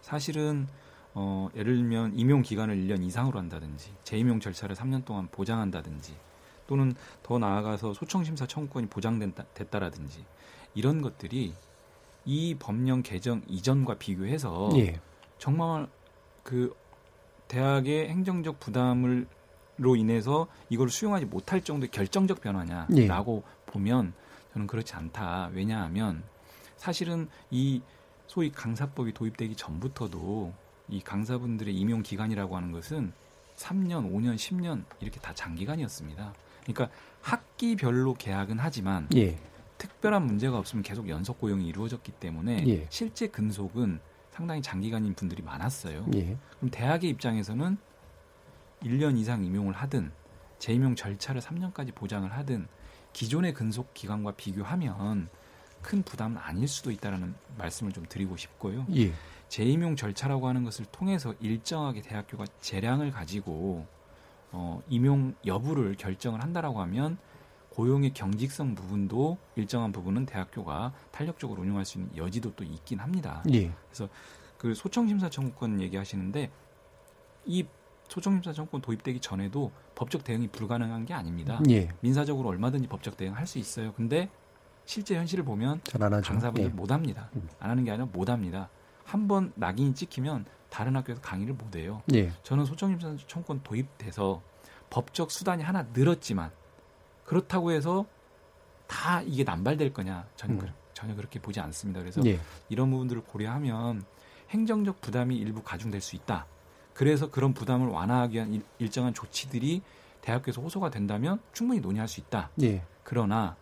사실은 어, 예를 들면 임용 기간을 1년 이상으로 한다든지 재임용 절차를 3년 동안 보장한다든지 또는 더 나아가서 소청 심사 청구권이 보장됐다라든지 이런 것들이 이 법령 개정 이전과 비교해서 예. 정말 그 대학의 행정적 부담을 로 인해서 이걸 수용하지 못할 정도의 결정적 변화냐라고 예. 보면 저는 그렇지 않다. 왜냐하면 사실은 이 소위 강사법이 도입되기 전부터도 이 강사분들의 임용 기간이라고 하는 것은 3년, 5년, 10년 이렇게 다 장기간이었습니다. 그러니까 학기별로 계약은 하지만 예. 특별한 문제가 없으면 계속 연속 고용이 이루어졌기 때문에 예. 실제 근속은 상당히 장기간인 분들이 많았어요. 예. 그럼 대학의 입장에서는 1년 이상 임용을 하든 재임용 절차를 3년까지 보장을 하든 기존의 근속 기간과 비교하면 큰 부담은 아닐 수도 있다라는 말씀을 좀 드리고 싶고요. 예. 재임용 절차라고 하는 것을 통해서 일정하게 대학교가 재량을 가지고 어, 임용 여부를 결정을 한다라고 하면 고용의 경직성 부분도 일정한 부분은 대학교가 탄력적으로 운영할 수 있는 여지도 또 있긴 합니다. 예. 그래서 그 소청 심사 청구권 얘기하시는데 이 소청심사 청구권 도입되기 전에도 법적 대응이 불가능한 게 아닙니다. 예. 민사적으로 얼마든지 법적 대응할 수 있어요. 근데 실제 현실을 보면 강사분들 예. 못 합니다. 음. 안 하는 게 아니라 못 합니다. 한 번 낙인이 찍히면 다른 학교에서 강의를 못 해요. 예. 저는 소청심사 청구권 도입돼서 법적 수단이 하나 늘었지만 그렇다고 해서 다 이게 남발될 거냐 저는 음. 전혀 그렇게 보지 않습니다. 그래서 예. 이런 부분들을 고려하면 행정적 부담이 일부 가중될 수 있다. 그래서 그런 부담을 완화하기 위한 일, 정한 조치들이 대학교에서 호소가 된다면 충분히 논의할 수 있다. 예. 그러나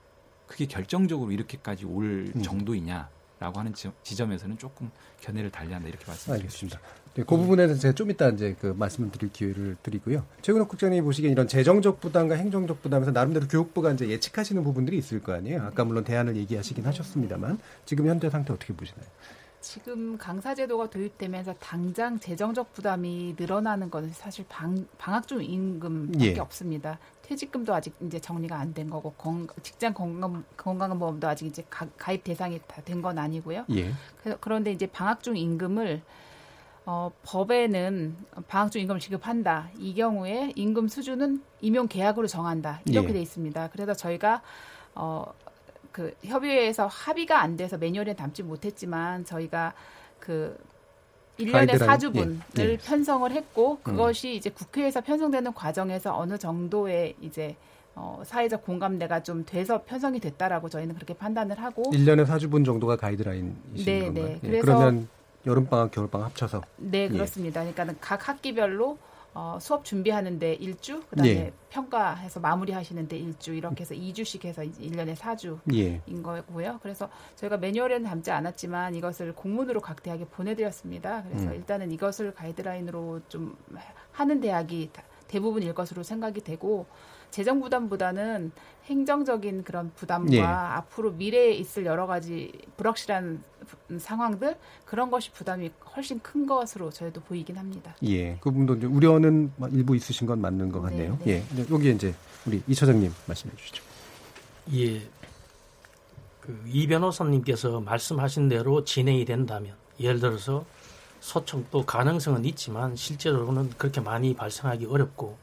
그게 결정적으로 이렇게까지 올 음. 정도이냐라고 하는 지, 점에서는 조금 견해를 달리한다 이렇게 말씀드리겠습니다. 네, 그 부분에 대해서 제가 좀 이따 이제 그 말씀을 드릴 기회를 드리고요. 최근옥 국장님이 보시기엔 이런 재정적 부담과 행정적 부담에서 나름대로 교육부가 이제 예측하시는 부분들이 있을 거 아니에요. 아까 물론 대안을 얘기하시긴 하셨습니다만 지금 현재 상태 어떻게 보시나요? 지금 강사제도가 도입되면서 당장 재정적 부담이 늘어나는 것은 사실 방, 방학 중 임금밖에 예. 없습니다. 퇴직금도 아직 이제 정리가 안 된 거고 건, 직장 건강 건강보험도 아직 이제 가, 입 대상이 다 된 건 아니고요. 예. 그런데 이제 방학 중 임금을 어, 법에는 방학 중 임금을 지급한다. 이 경우에 임금 수준은 임용 계약으로 정한다. 이렇게 예. 돼 있습니다. 그래서 저희가 어, 그 협의회에서 합의가 안 돼서 매뉴얼에 담지 못했지만 저희가 그 1년에 4주분을 예. 예. 편성을 했고 그것이 음. 이제 국회에서 편성되는 과정에서 어느 정도의 이제 어, 사회적 공감대가 좀 돼서 편성이 됐다라고 저희는 그렇게 판단을 하고 1년에 4주분 정도가 가이드라인이신 네, 건가요? 네. 예. 그래서 그러면 여름방학, 겨울방학 합쳐서. 네, 예. 그렇습니다. 그러니까 각 학기별로 어, 수업 준비하는데 일주, 그다음에 예. 평가해서 마무리하시는데 일주 이렇게 해서 2주씩 해서 1년에 4주인 예. 거고요. 그래서 저희가 매뉴얼에는 담지 않았지만 이것을 공문으로 각 대학에 보내드렸습니다. 그래서 음. 일단은 이것을 가이드라인으로 좀 하는 대학이 대부분일 것으로 생각이 되고 재정 부담보다는 행정적인 그런 부담과 예. 앞으로 미래에 있을 여러 가지 불확실한 상황들 그런 것이 부담이 훨씬 큰 것으로 저희도 보이긴 합니다. 예, 그 부분도 이제 우려는 일부 있으신 건 맞는 것 같네요. 네, 네. 예, 여기 이제 우리 이 차장님 말씀해 주시죠. 예, 그 이 변호사님께서 말씀하신 대로 진행이 된다면 예를 들어서 소청도 가능성은 있지만 실제로는 그렇게 많이 발생하기 어렵고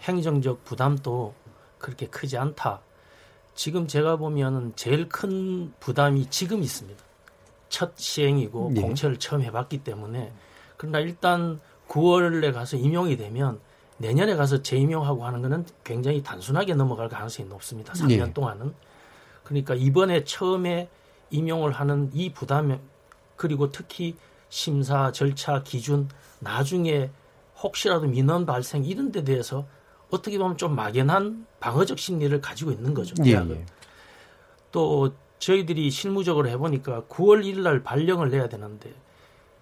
행정적 부담도 그렇게 크지 않다. 지금 제가 보면은 제일 큰 부담이 지금 있습니다. 첫 시행이고 네. 공채를 처음 해봤기 때문에 그러나 일단 9월에 가서 임용이 되면 내년에 가서 재임용하고 하는 거는 굉장히 단순하게 넘어갈 가능성이 높습니다. 3년 네. 동안은. 그러니까 이번에 처음에 임용을 하는 이 부담 그리고 특히 심사 절차 기준 나중에 혹시라도 민원 발생 이런 데 대해서 어떻게 보면 좀 막연한 방어적 심리를 가지고 있는 거죠. 예, 예. 또 저희들이 실무적으로 해보니까 9월 1일 날 발령을 내야 되는데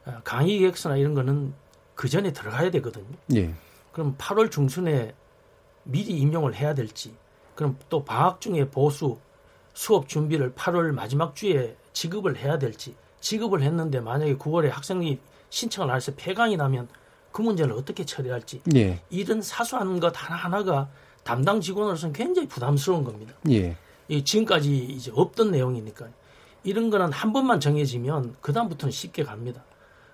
아, 강의 계획서나 이런 거는 그 전에 들어가야 되거든요. 예. 그럼 8월 중순에 미리 임용을 해야 될지, 그럼 또 방학 중에 보수 수업 준비를 8월 마지막 주에 지급을 해야 될지, 지급을 했는데 만약에 9월에 학생이 신청을 해서 폐강이 나면 그 문제를 어떻게 처리할지 예. 이런 사소한 것 하나하나가 담당 직원으로서는 굉장히 부담스러운 겁니다. 예. 이 지금까지 이제 없던 내용이니까 이런 거는 한 번만 정해지면 그 다음부터는 쉽게 갑니다.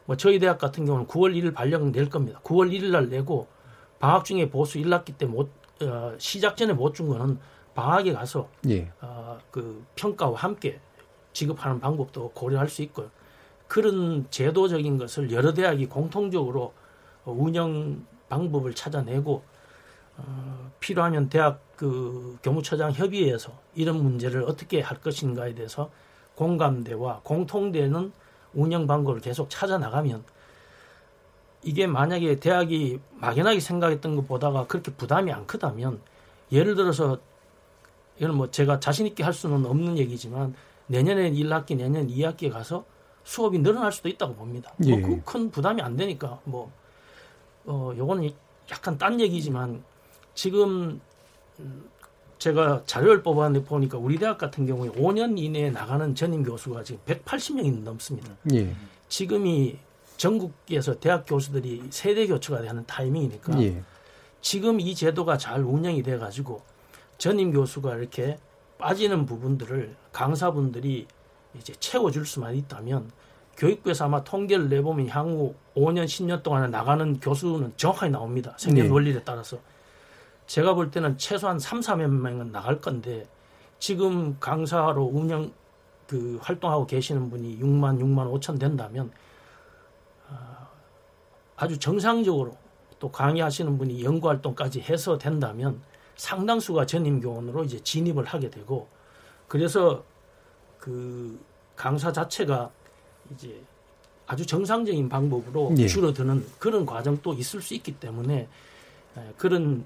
뭐 저희 대학 같은 경우는 9월 1일 발령 낼 겁니다. 9월 1일 날 내고 방학 중에 보수 1학기 때 못 어, 시작 전에 못 준 거는 방학에 가서 예. 어, 그 평가와 함께 지급하는 방법도 고려할 수 있고요. 그런 제도적인 것을 여러 대학이 공통적으로 운영 방법을 찾아내고 어, 필요하면 대학 그 교무처장 협의회에서 이런 문제를 어떻게 할 것인가에 대해서 공감대와 공통되는 운영 방법을 계속 찾아 나가면 이게 만약에 대학이 막연하게 생각했던 것보다가 그렇게 부담이 안 크다면 예를 들어서 이건 뭐 제가 자신 있게 할 수는 없는 얘기지만 내년에 1학기 내년 2학기에 가서 수업이 늘어날 수도 있다고 봅니다. 뭐 예. 뭐큰 부담이 안 되니까 뭐 어, 요거는 약간 딴 얘기지만 지금 제가 자료를 뽑아내 보니까 우리 대학 같은 경우에 5년 이내에 나가는 전임 교수가 지금 180명이 넘습니다. 예. 지금이 전국에서 대학 교수들이 세대 교체가 되는 타이밍이니까 예. 지금 이 제도가 잘 운영이 돼 가지고 전임 교수가 이렇게 빠지는 부분들을 강사분들이 이제 채워줄 수만 있다면 교육부에서 아마 통계를 내보면 향후 5년, 10년 동안에 나가는 교수는 정확하게 나옵니다. 생년월일에 네. 따라서. 제가 볼 때는 최소한 3, 4만 명은 나갈 건데 지금 강사로 운영 그 활동하고 계시는 분이 6만, 6만 5천 된다면 어, 아주 정상적으로 또 강의하시는 분이 연구 활동까지 해서 된다면 상당수가 전임 교원으로 이제 진입을 하게 되고 그래서 그 강사 자체가 이제 아주 정상적인 방법으로 예. 줄어드는 그런 과정도 있을 수 있기 때문에 그런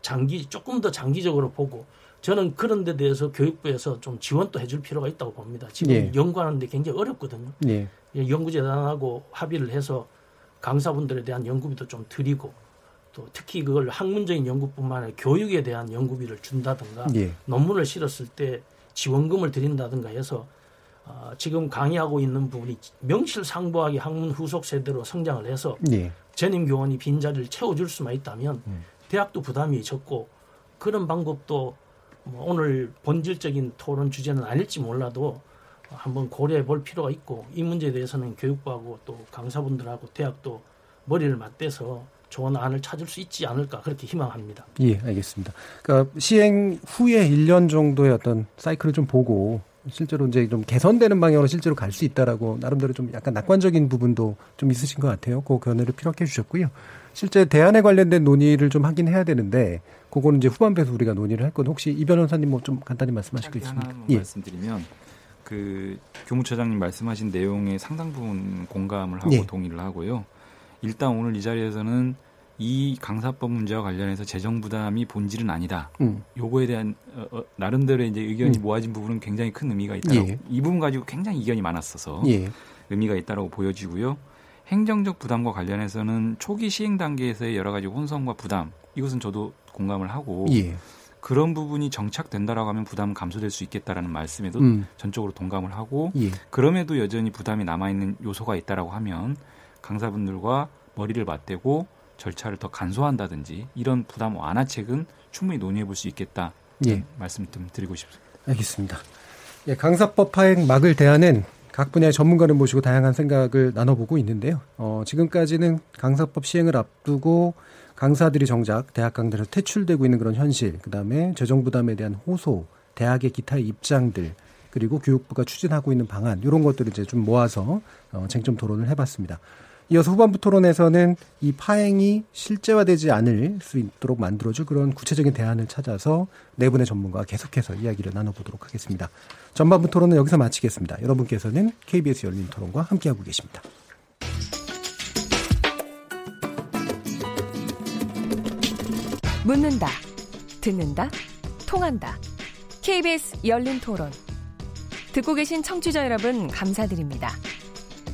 장기 조금 더 장기적으로 보고 저는 그런 데 대해서 교육부에서 좀 지원도 해줄 필요가 있다고 봅니다. 지금 예. 연구하는데 굉장히 어렵거든요. 예. 연구재단하고 합의를 해서 강사분들에 대한 연구비도 좀 드리고 또 특히 그걸 학문적인 연구뿐만 아니라 교육에 대한 연구비를 준다든가 예. 논문을 실었을 때 지원금을 드린다든가 해서 어, 지금 강의하고 있는 부분이 명실상부하게 학문 후속 세대로 성장을 해서 예. 전임 교원이 빈자리를 채워줄 수만 있다면 음. 대학도 부담이 적고 그런 방법도 뭐 오늘 본질적인 토론 주제는 아닐지 몰라도 한번 고려해 볼 필요가 있고 이 문제에 대해서는 교육부하고 또 강사분들하고 대학도 머리를 맞대서 좋은 안을 찾을 수 있지 않을까 그렇게 희망합니다. 예, 알겠습니다. 그러니까 시행 후에 1년 정도의 어떤 사이클을 좀 보고 실제로 이제 좀 개선되는 방향으로 실제로 갈 수 있다라고 나름대로 좀 약간 낙관적인 부분도 좀 있으신 것 같아요. 그 견해를 피력해 주셨고요. 실제 대안에 관련된 논의를 좀 하긴 해야 되는데 그거는 이제 후반부에서 우리가 논의를 할 건데 혹시 이 변호사님 뭐 좀 간단히 말씀하시겠습니까? 예. 말씀드리면 그 교무처장님 말씀하신 내용에 상당 부분 공감을 하고 예. 동의를 하고요. 일단 오늘 이 자리에서는 이 강사법 문제와 관련해서 재정 부담이 본질은 아니다. 음. 요거에 대한 어, 어, 나름대로의 이제 의견이 음. 모아진 부분은 굉장히 큰 의미가 있다고 예. 이 부분 가지고 굉장히 이견이 많았어서 예. 의미가 있다라고 보여지고요. 행정적 부담과 관련해서는 초기 시행 단계에서의 여러 가지 혼선과 부담 이것은 저도 공감을 하고 예. 그런 부분이 정착된다라고 하면 부담 감소될 수 있겠다라는 말씀에도 음. 전적으로 동감을 하고 예. 그럼에도 여전히 부담이 남아 있는 요소가 있다라고 하면 강사분들과 머리를 맞대고 절차를 더 간소한다든지 이런 부담 완화책은 충분히 논의해 볼 수 있겠다. 예. 말씀 좀 드리고 싶습니다. 알겠습니다. 예, 강사법 파행 막을 대안은 각 분야의 전문가를 모시고 다양한 생각을 나눠보고 있는데요. 어, 지금까지는 강사법 시행을 앞두고 강사들이 정작 대학 강단에서 퇴출되고 있는 그런 현실, 그 다음에 재정 부담에 대한 호소, 대학의 기타 입장들, 그리고 교육부가 추진하고 있는 방안, 이런 것들을 이제 좀 모아서 어, 쟁점 토론을 해봤습니다. 이어서 후반부 토론에서는 이 파행이 실제화되지 않을 수 있도록 만들어줄 그런 구체적인 대안을 찾아서 네 분의 전문가와 계속해서 이야기를 나눠보도록 하겠습니다. 전반부 토론은 여기서 마치겠습니다. 여러분께서는 KBS 열린 토론과 함께하고 계십니다. 묻는다, 듣는다, 통한다. KBS 열린 토론. 듣고 계신 청취자 여러분, 감사드립니다.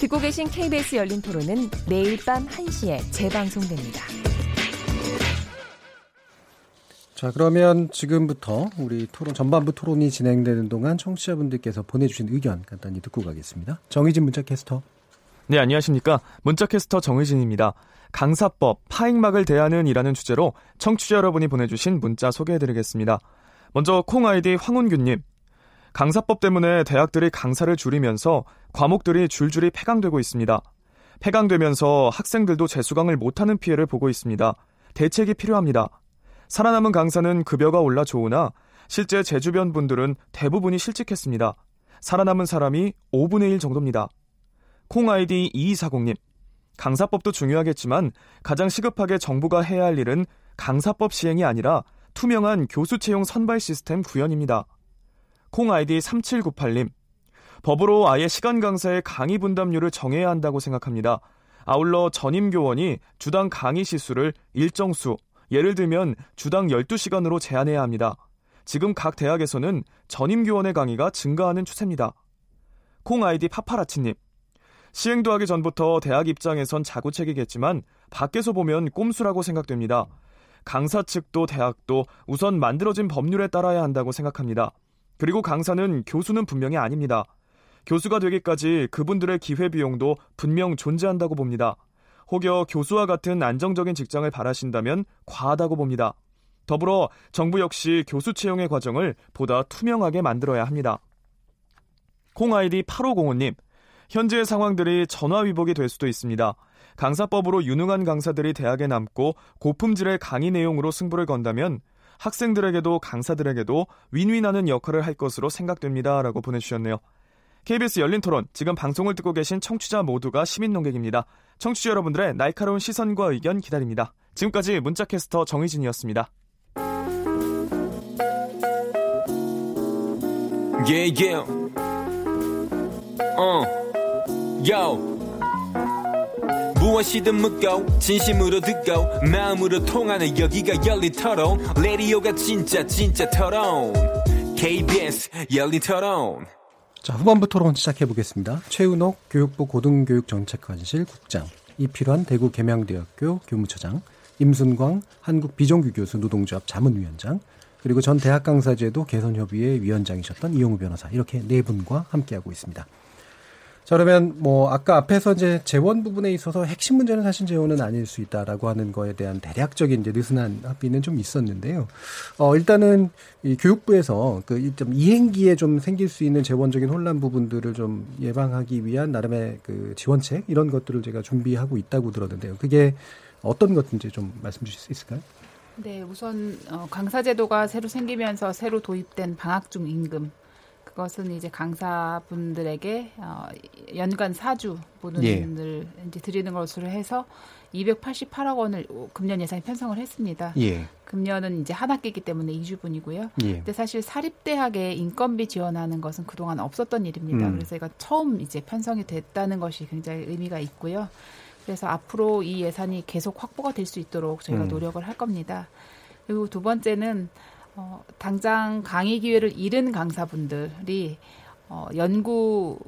듣고 계신 KBS 열린 토론은 매일 밤 1시에 재방송됩니다. 자, 그러면 지금부터 우리 토론, 전반부 토론이 진행되는 동안 청취자분들께서 보내주신 의견 간단히 듣고 가겠습니다. 정희진 문자캐스터. 네, 안녕하십니까. 문자캐스터 정희진입니다. 강사법, 파행막을 대하는 이라는 주제로 청취자 여러분이 보내주신 문자 소개해드리겠습니다. 먼저 콩 아이디 황운규님. 강사법 때문에 대학들이 강사를 줄이면서 과목들이 줄줄이 폐강되고 있습니다. 폐강되면서 학생들도 재수강을 못하는 피해를 보고 있습니다. 대책이 필요합니다. 살아남은 강사는 급여가 올라 좋으나 실제 제 주변 분들은 대부분이 실직했습니다. 살아남은 사람이 5분의 1 정도입니다. 콩 아이디 2240님. 강사법도 중요하겠지만 가장 시급하게 정부가 해야 할 일은 강사법 시행이 아니라 투명한 교수 채용 선발 시스템 구현입니다. 콩 아이디 3798님. 법으로 아예 시간 강사의 강의 분담률을 정해야 한다고 생각합니다. 아울러 전임 교원이 주당 강의 시수를 일정 수, 예를 들면 주당 12시간으로 제한해야 합니다. 지금 각 대학에서는 전임 교원의 강의가 증가하는 추세입니다. 콩 아이디 파파라치님. 시행도 하기 전부터 대학 입장에선 자구책이겠지만 밖에서 보면 꼼수라고 생각됩니다. 강사 측도 대학도 우선 만들어진 법률에 따라야 한다고 생각합니다. 그리고 강사는 교수는 분명히 아닙니다. 교수가 되기까지 그분들의 기회비용도 분명 존재한다고 봅니다. 혹여 교수와 같은 안정적인 직장을 바라신다면 과하다고 봅니다. 더불어 정부 역시 교수 채용의 과정을 보다 투명하게 만들어야 합니다. 콩 아이디 8505님, 현재의 상황들이 전화위복이 될 수도 있습니다. 강사법으로 유능한 강사들이 대학에 남고 고품질의 강의 내용으로 승부를 건다면 학생들에게도 강사들에게도 윈윈하는 역할을 할 것으로 생각됩니다. 라고 보내주셨네요. KBS 열린 토론, 지금 방송을 듣고 계신 청취자 모두가 시민 농객입니다. 청취자 여러분들의 날카로운 시선과 의견 기다립니다. 지금까지 문자캐스터 정희진이었습니다. Yeah, yeah. Uh. Yo. 무엇이든 묻고 진심으로 듣고 마음으로 통하는 여기가 열린 토론 레디오가 진짜 진짜 토론 KBS 열린 토론 자, 후반부 토론 시작해 보겠습니다. 최은옥 교육부 고등교육정책관실 국장, 이필환 대구 계명대학교 교무처장, 임순광 한국 비정규 교수 노동조합 자문위원장, 그리고 전 대학 강사제도 개선협의회 위원장이셨던 이용우 변호사 이렇게 네 분과 함께하고 있습니다. 자, 그러면 뭐 아까 앞에서 이제 재원 부분에 있어서 핵심 문제는 사실 재원은 아닐 수 있다라고 하는 거에 대한 대략적인 이제 느슨한 합의는 좀 있었는데요. 어, 일단은 이 교육부에서 그 좀 이행기에 좀 생길 수 있는 재원적인 혼란 부분들을 좀 예방하기 위한 나름의 그 지원책 이런 것들을 제가 준비하고 있다고 들었는데요. 그게 어떤 것인지 좀 말씀 주실 수 있을까요? 네, 우선 어, 강사제도가 새로 생기면서 새로 도입된 방학 중 임금 그것은 이제 강사분들에게 어, 연간 사주 보는을 예. 이제 드리는 것으로 해서 288억 원을 금년 예산에 편성을 했습니다. 예. 금년은 이제 한 학기이기 때문에 2주분이고요. 예. 근데 사실 사립대학에 인건비 지원하는 것은 그동안 없었던 일입니다. 음. 그래서 이가 처음 이제 편성이 됐다는 것이 굉장히 의미가 있고요. 그래서 앞으로 이 예산이 계속 확보가 될 수 있도록 저희가 음. 노력을 할 겁니다. 그리고 두 번째는 어, 당장 강의 기회를 잃은 강사분들이 어, 연구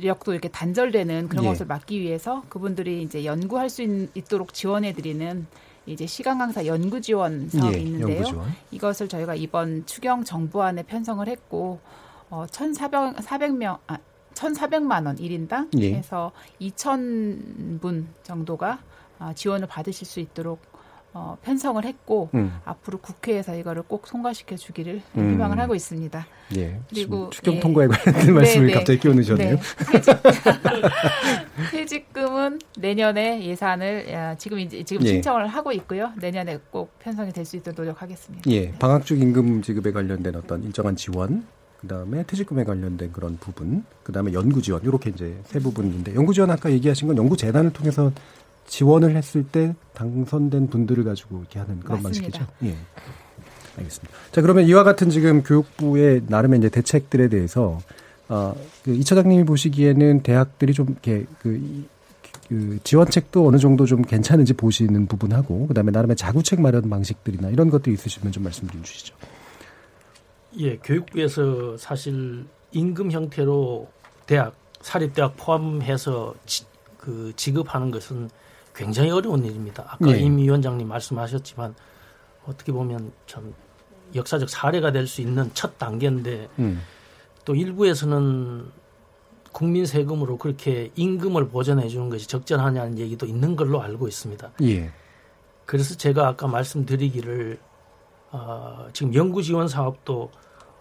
력도 이렇게 단절되는 그런 예. 것을 막기 위해서 그분들이 이제 연구할 수 있, 도록 지원해드리는 이제 시간 강사 연구 지원 사업이 예, 있는데요. 지원. 이것을 저희가 이번 추경 정부안에 편성을 했고 어, 1,400, 400명 아, 1,400만 원 1인당 예. 해서 2,000분 정도가 아, 지원을 받으실 수 있도록 어, 편성을 했고 음. 앞으로 국회에서 이거를 꼭 통과시켜 주기를 음. 희망을 하고 있습니다. 예. 그리고 추경 예. 통과에 관련된 네, 말씀을 네, 갑자기 끼워넣으셨네요. 네. 퇴직, 금은 내년에 예산을 지금 이제 지금 예. 신청을 하고 있고요. 내년에 꼭 편성이 될 수 있도록 노력하겠습니다. 예. 방학 중 임금 지급에 관련된 어떤 일정한 지원 그다음에 퇴직금에 관련된 그런 부분, 그다음에 연구 지원 이렇게 이제 세 부분인데 연구 지원 아까 얘기하신 건 연구 재단을 통해서 지원을 했을 때 당선된 분들을 가지고 이렇게 하는 그런 맞습니다. 방식이죠. 예. 알겠습니다. 자, 그러면 이와 같은 지금 교육부의 나름의 이제 대책들에 대해서 어, 그 이 차장님이 보시기에는 대학들이 좀 이렇게 그, 그 지원책도 어느 정도 좀 괜찮은지 보시는 부분하고 그다음에 나름의 자구책 마련 방식들이나 이런 것들이 있으시면 좀 말씀 좀 주시죠. 예, 교육부에서 사실 임금 형태로 대학 사립 대학 포함해서 지, 그 지급하는 것은 굉장히 어려운 일입니다. 아까 예. 임 위원장님 말씀하셨지만 어떻게 보면 참 역사적 사례가 될 수 있는 첫 단계인데 음. 또 일부에서는 국민 세금으로 그렇게 임금을 보전해 주는 것이 적절하냐는 얘기도 있는 걸로 알고 있습니다. 예. 그래서 제가 아까 말씀드리기를 어, 지금 연구 지원 사업도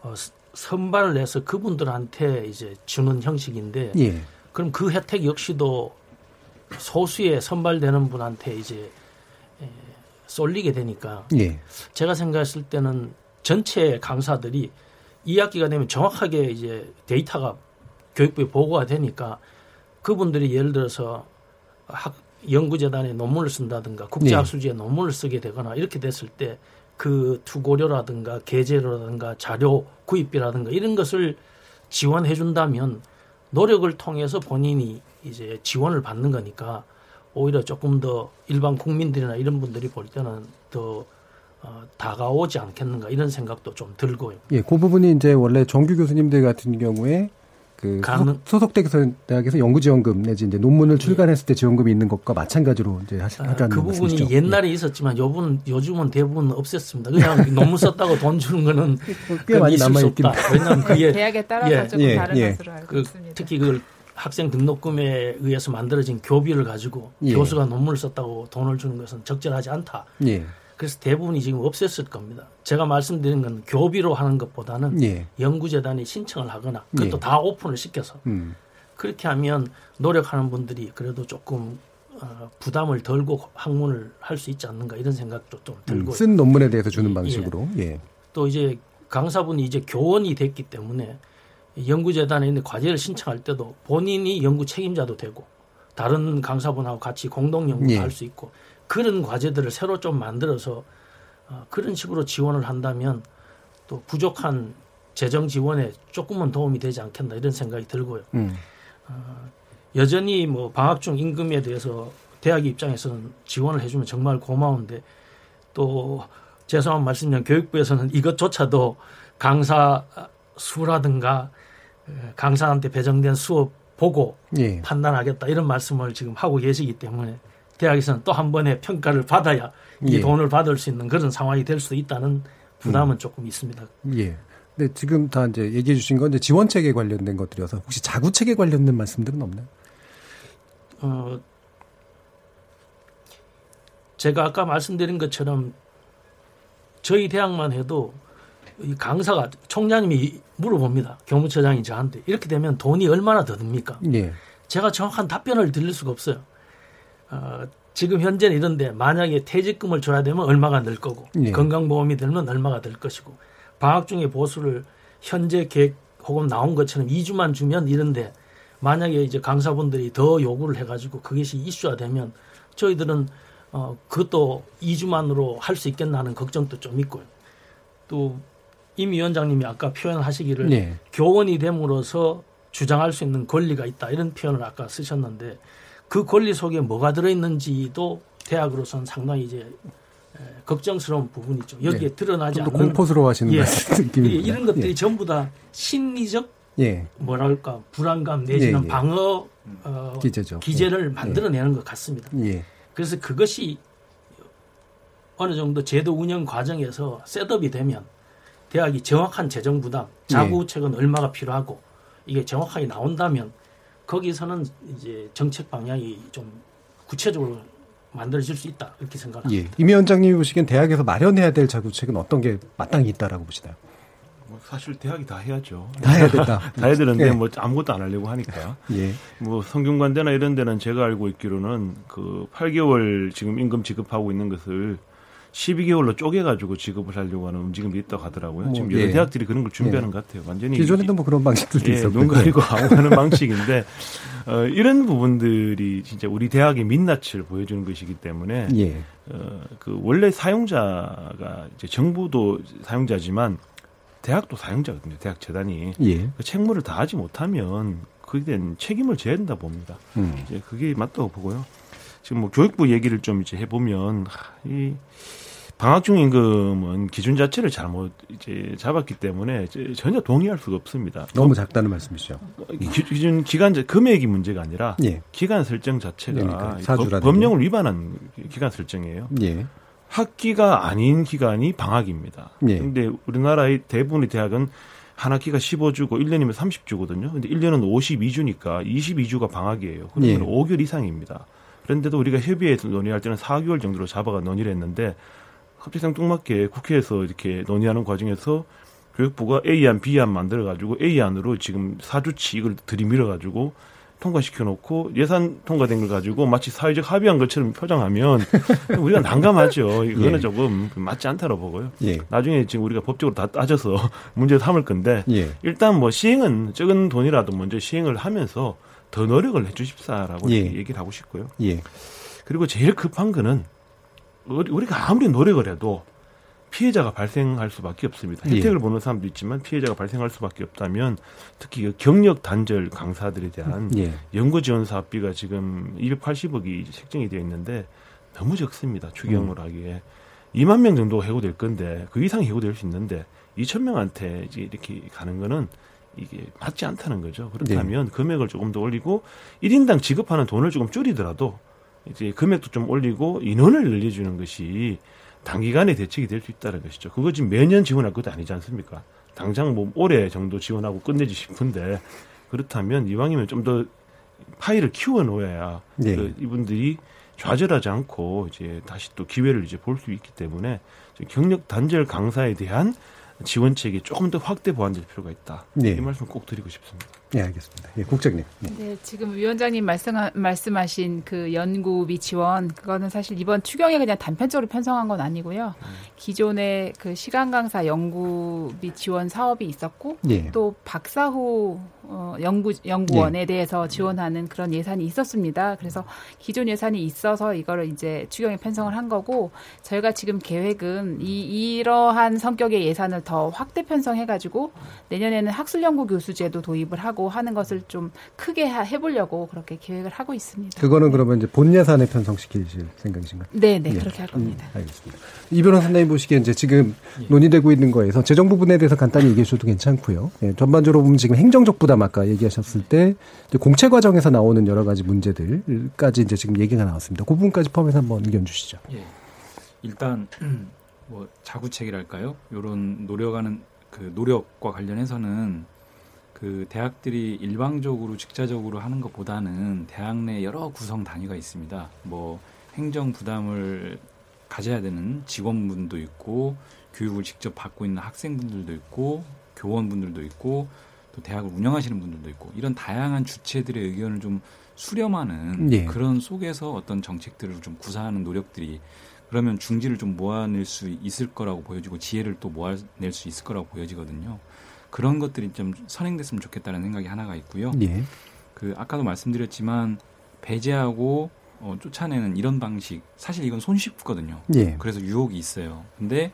어, 선발을 해서 그분들한테 이제 주는 형식인데 예. 그럼 그 혜택 역시도 소수의 선발되는 분한테 이제 에, 쏠리게 되니까 예. 제가 생각했을 때는 전체 강사들이 2학기가 되면 정확하게 이제 데이터가 교육부에 보고가 되니까 그분들이 예를 들어서 학 연구재단에 논문을 쓴다든가 국제학술지에 네. 논문을 쓰게 되거나 이렇게 됐을 때 그 투고료라든가 계제료라든가 자료 구입비라든가 이런 것을 지원해 준다면 노력을 통해서 본인이 이제 지원을 받는 거니까 오히려 조금 더 일반 국민들이나 이런 분들이 볼 때는 더 어, 다가오지 않겠는가 이런 생각도 좀 들고요. 예, 그 부분이 이제 원래 정규 교수님들 같은 경우에 그 가능... 소속, 대학에서 연구지원금 내지 이제 논문을 예. 출간했을 때 지원금이 있는 것과 마찬가지로 이제 하자는 아, 그 부분이 말씀이시죠? 옛날에 예. 있었지만 요번 요즘은 대부분 없앴습니다. 그냥 논문 썼다고 돈 주는 거는 꽤 많이 남아 있긴 왜냐하면 그게 대학에 따라서 예. 조금 예. 다른 예. 것으로 알고 그, 있습니다. 특히 그 학생 등록금에 의해서 만들어진 교비를 가지고 예. 교수가 논문을 썼다고 돈을 주는 것은 적절하지 않다. 예. 그래서 대부분이 지금 없앴을 겁니다. 제가 말씀드린 건 교비로 하는 것보다는 예. 연구재단이 신청을 하거나 그것도 예. 다 오픈을 시켜서 음. 그렇게 하면 노력하는 분들이 그래도 조금 어, 부담을 덜고 학문을 할 수 있지 않는가 이런 생각도 좀 들고 음, 쓴 논문에 대해서 주는 예. 방식으로 예. 또 이제 강사분이 이제 교원이 됐기 때문에 연구재단에 있는 과제를 신청할 때도 본인이 연구 책임자도 되고 다른 강사분하고 같이 공동 연구도 예. 할수 있고 그런 과제들을 새로 좀 만들어서 어, 그런 식으로 지원을 한다면 또 부족한 재정 지원에 조금은 도움이 되지 않겠나 이런 생각이 들고요. 음. 어, 여전히 뭐 방학 중 임금에 대해서 대학 입장에서는 지원을 해주면 정말 고마운데 또 죄송한 말씀이면 교육부에서는 이것조차도 강사 수라든가 어, 강사한테 배정된 수업 보고 예. 판단하겠다 이런 말씀을 지금 하고 계시기 때문에 대학에서는 또 한 번의 평가를 받아야 이 예. 돈을 받을 수 있는 그런 상황이 될 수 있다는 부담은 음. 조금 있습니다. 예. 네, 지금 다 이제 얘기해 주신 건 이제 지원 체계 관련된 것들이어서 혹시 자구 체계 관련된 말씀들은 없나요? 어, 제가 아까 말씀드린 것처럼 저희 대학만 해도 이 강사가 총장님이 물어봅니다. 교무처장이 저한테 이렇게 되면 돈이 얼마나 더 듭니까? 예. 제가 정확한 답변을 드릴 수가 없어요. 어, 지금 현재는 이런데 만약에 퇴직금을 줘야 되면 얼마가 늘 거고 예. 건강보험이 들면 얼마가 들 것이고 방학 중에 보수를 현재 계획 혹은 나온 것처럼 2주만 주면 이런데 만약에 이제 강사분들이 더 요구를 해가지고 그것이 이슈화 되면 저희들은 어, 그것도 2주만으로 할 수 있겠나 하는 걱정도 좀 있고요. 또 임 위원장님이 아까 표현하시기를 네. 교원이 됨으로써 주장할 수 있는 권리가 있다 이런 표현을 아까 쓰셨는데 그 권리 속에 뭐가 들어있는지도 대학으로서는 상당히 이제 걱정스러운 부분이 죠. 여기에 네. 드러나지 않는 공포스러워하시는 예. 느낌이 이런 것들이 예. 전부 다 심리적 예. 뭐랄까 불안감 내지는 예, 예. 방어 어, 기제죠. 기제를 예. 만들어내는 것 같습니다. 그래서 그것이 어느 정도 제도 운영 과정에서 셋업이 되면 대학이 정확한 재정 부담, 자구책은 얼마가 필요하고 이게 정확하게 나온다면 거기서는 이제 정책 방향이 좀 구체적으로 만들어질 수 있다 이렇게 생각합니다. 예. 임 위원장님이 보시기엔 대학에서 마련해야 될 자구책은 어떤 게 마땅히 있다라고 보시나요? 뭐 사실 대학이 다 해야죠. 다 해야 된다. 다 해야 되는데 예. 뭐 아무것도 안 하려고 하니까. 예. 뭐 성균관대나 이런 데는 제가 알고 있기로는 그 8개월 지금 임금 지급하고 있는 것을 12개월로 쪼개가지고 지급을 하려고 하는 움직임이 있다고 하더라고요. 뭐, 지금 여러 예. 대학들이 그런 걸 준비하는 예. 것 같아요. 완전히 기존에도 뭐 그런 방식들도 예, 있었고 눈 가리고 하는 방식인데 어, 이런 부분들이 진짜 우리 대학의 민낯을 보여주는 것이기 때문에 예. 어, 그 원래 사용자가 이제 정부도 사용자지만 대학도 사용자거든요. 대학 재단이 예. 그 책무를 다하지 못하면 그에 대한 책임을 져야 된다 봅니다. 음. 이제 그게 맞다고 보고요. 지금 뭐 교육부 얘기를 좀 이제 해보면 이 방학중 임금은 기준 자체를 잘못 이제 잡았기 때문에 전혀 동의할 수가 없습니다. 너무 작다는 말씀이시죠. 기준 기간 금액이 문제가 아니라 예. 기간 설정 자체가 그러니까, 법, 법령을 위반한 기간 설정이에요. 예. 학기가 아닌 기간이 방학입니다. 예. 근데 우리나라의 대부분의 대학은 한 학기가 15주고 1년이면 30주거든요. 근데 1년은 52주니까 22주가 방학이에요. 그러면 예. 5개월 이상입니다. 그런데도 우리가 협의회에서 논의할 때는 4개월 정도로 잡아가 논의를 했는데 갑자기 생뚱맞게 국회에서 이렇게 논의하는 과정에서 교육부가 A안, B안 만들어가지고 A안으로 지금 4주치 이걸 들이밀어가지고 통과시켜 놓고 예산 통과된 걸 가지고 마치 사회적 합의한 것처럼 표정하면 우리가 난감하죠. 이거는 예. 조금 맞지 않다고 보고요. 예. 나중에 지금 우리가 법적으로 다 따져서 문제 삼을 건데 예. 일단 뭐 시행은 적은 돈이라도 먼저 시행을 하면서 더 노력을 해 주십사라고 예. 얘기를 하고 싶고요. 예. 그리고 제일 급한 거는 우리가 아무리 노력을 해도 피해자가 발생할 수밖에 없습니다. 예. 혜택을 예. 보는 사람도 있지만 피해자가 발생할 수밖에 없다면 특히 그 경력 단절 강사들에 대한 예. 연구 지원 사업비가 지금 280억이 책정이 되어 있는데 너무 적습니다. 추경을 음. 하기에 2만 명 정도 해고될 건데 그 이상 해고될 수 있는데 2천 명한테 이제 이렇게 가는 거는 이게 맞지 않다는 거죠. 그렇다면 네. 금액을 조금 더 올리고 1인당 지급하는 돈을 조금 줄이더라도 이제 금액도 좀 올리고 인원을 늘려주는 것이 단기간에 대책이 될 수 있다는 것이죠. 그거 지금 매년 지원할 것도 아니지 않습니까? 당장 뭐 올해 정도 지원하고 끝내지 싶은데 그렇다면 이왕이면 좀 더 파일을 키워 놓아야 네. 그 이분들이 좌절하지 않고 이제 다시 또 기회를 이제 볼 수 있기 때문에 경력 단절 강사에 대한 지원책이 조금 더 확대 보완될 필요가 있다. 네. 이 말씀 꼭 드리고 싶습니다. 네, 알겠습니다. 예, 국장님. 네. 네. 지금 위원장님 말씀, 말씀하신 그 연구 및 지원, 그거는 사실 이번 추경에 그냥 단편적으로 편성한 건 아니고요. 음. 기존에 그 시간 강사 연구 및 지원 사업이 있었고, 예. 또 박사 후 어, 연구 연구원에 예. 대해서 지원하는 그런 예산이 있었습니다. 그래서 기존 예산이 있어서 이거를 이제 추경에 편성을 한 거고 저희가 지금 계획은 이 이러한 성격의 예산을 더 확대 편성해 가지고 내년에는 학술 연구 교수제도 도입을 하고 하는 것을 좀 크게 해보려고 그렇게 계획을 하고 있습니다. 그거는 그러면 이제 본 예산에 편성시킬 생각이신가요? 네, 네 예. 그렇게 할 겁니다. 음, 알겠습니다. 이 변호사님 보시기에 이제 지금 예. 논의되고 있는 거에서 재정 부분에 대해서 간단히 얘기해 주셔도 괜찮고요. 예, 전반적으로 보면 지금 행정적 부담 아까 얘기하셨을 때 공채 과정에서 나오는 여러 가지 문제들까지 이제 지금 얘기가 나왔습니다. 그 부분까지 포함해서 한번 의견 주시죠. 예. 일단 뭐 자구책이랄까요? 이런 노력하는 그 노력과 관련해서는 그 대학들이 일방적으로 직자적으로 하는 것보다는 대학 내 여러 구성 단위가 있습니다. 뭐 행정 부담을 가져야 되는 직원분도 있고 교육을 직접 받고 있는 학생분들도 있고 교원분들도 있고 또 대학을 운영하시는 분들도 있고 이런 다양한 주체들의 의견을 좀 수렴하는 예. 그런 속에서 어떤 정책들을 좀 구사하는 노력들이 그러면 중지를 좀 모아낼 수 있을 거라고 보여지고 지혜를 또 모아낼 수 있을 거라고 보여지거든요. 그런 것들이 좀 선행됐으면 좋겠다는 생각이 하나가 있고요. 예. 그 아까도 말씀드렸지만 배제하고 어, 쫓아내는 이런 방식 사실 이건 손쉽거든요. 예. 그래서 유혹이 있어요. 근데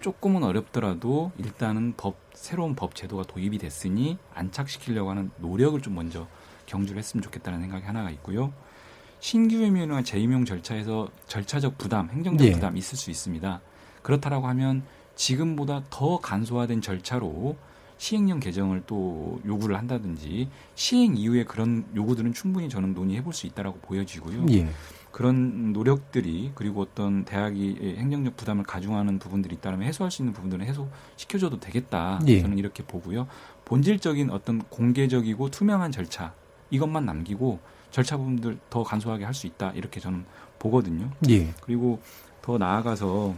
조금은 어렵더라도 일단은 법 새로운 법 제도가 도입이 됐으니 안착시키려고 하는 노력을 좀 먼저 경주를 했으면 좋겠다는 생각이 하나가 있고요. 신규 임용이나 재임용 절차에서 절차적 부담, 행정적 예. 부담 있을 수 있습니다. 그렇다라고 하면 지금보다 더 간소화된 절차로 시행령 개정을 또 요구를 한다든지 시행 이후에 그런 요구들은 충분히 저는 논의해 볼 수 있다라고 보여지고요. 예. 그런 노력들이 그리고 어떤 대학이 행정적 부담을 가중하는 부분들이 있다면 해소할 수 있는 부분들은 해소시켜줘도 되겠다. 예. 저는 이렇게 보고요. 본질적인 어떤 공개적이고 투명한 절차 이것만 남기고 절차 부분들 더 간소하게 할 수 있다 이렇게 저는 보거든요. 예. 그리고 더 나아가서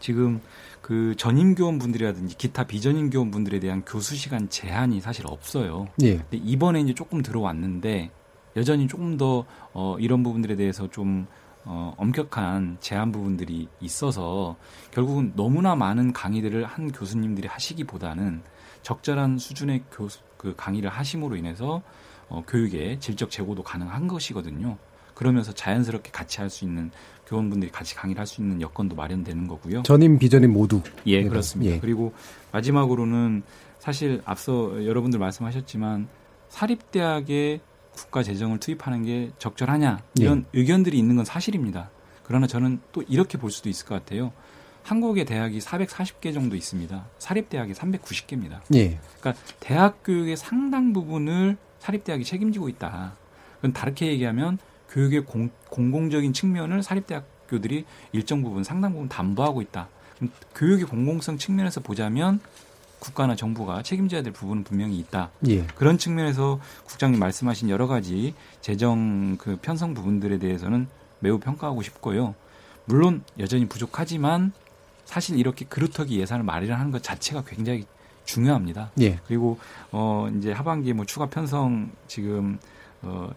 지금 그 전임 교원분들이라든지 기타 비전임 교원분들에 대한 교수 시간 제한이 사실 없어요. 예. 근데 이번에 이제 조금 들어왔는데 여전히 조금 더 어, 이런 부분들에 대해서 좀 어, 엄격한 제한 부분들이 있어서 결국은 너무나 많은 강의들을 한 교수님들이 하시기보다는 적절한 수준의 교수 그 강의를 하심으로 인해서 어, 교육의 질적 제고도 가능한 것이거든요. 그러면서 자연스럽게 같이 할 수 있는 교원분들이 같이 강의를 할 수 있는 여건도 마련되는 거고요. 전임 비전임 모두. 예, 그렇습니다. 예. 그리고 마지막으로는 사실 앞서 여러분들 말씀하셨지만 사립대학의 국가 재정을 투입하는 게 적절하냐 이런 예. 의견들이 있는 건 사실입니다. 그러나 저는 또 이렇게 볼 수도 있을 것 같아요. 한국의 대학이 440개 정도 있습니다. 사립대학이 390개입니다. 예. 그러니까 대학 교육의 상당 부분을 사립대학이 책임지고 있다. 그건 다르게 얘기하면 교육의 공, 공공적인 측면을 사립대학 학교들이 일정 부분 상당 부분 담보하고 있다. 교육의 공공성 측면에서 보자면 국가나 정부가 책임져야 될 부분은 분명히 있다. 예. 그런 측면에서 국장님 말씀하신 여러 가지 재정 그 편성 부분들에 대해서는 매우 평가하고 싶고요. 물론 여전히 부족하지만 사실 이렇게 그루터기 예산을 마련하는 것 자체가 굉장히 중요합니다. 예. 그리고 어 이제 하반기에 뭐 추가 편성 지금 어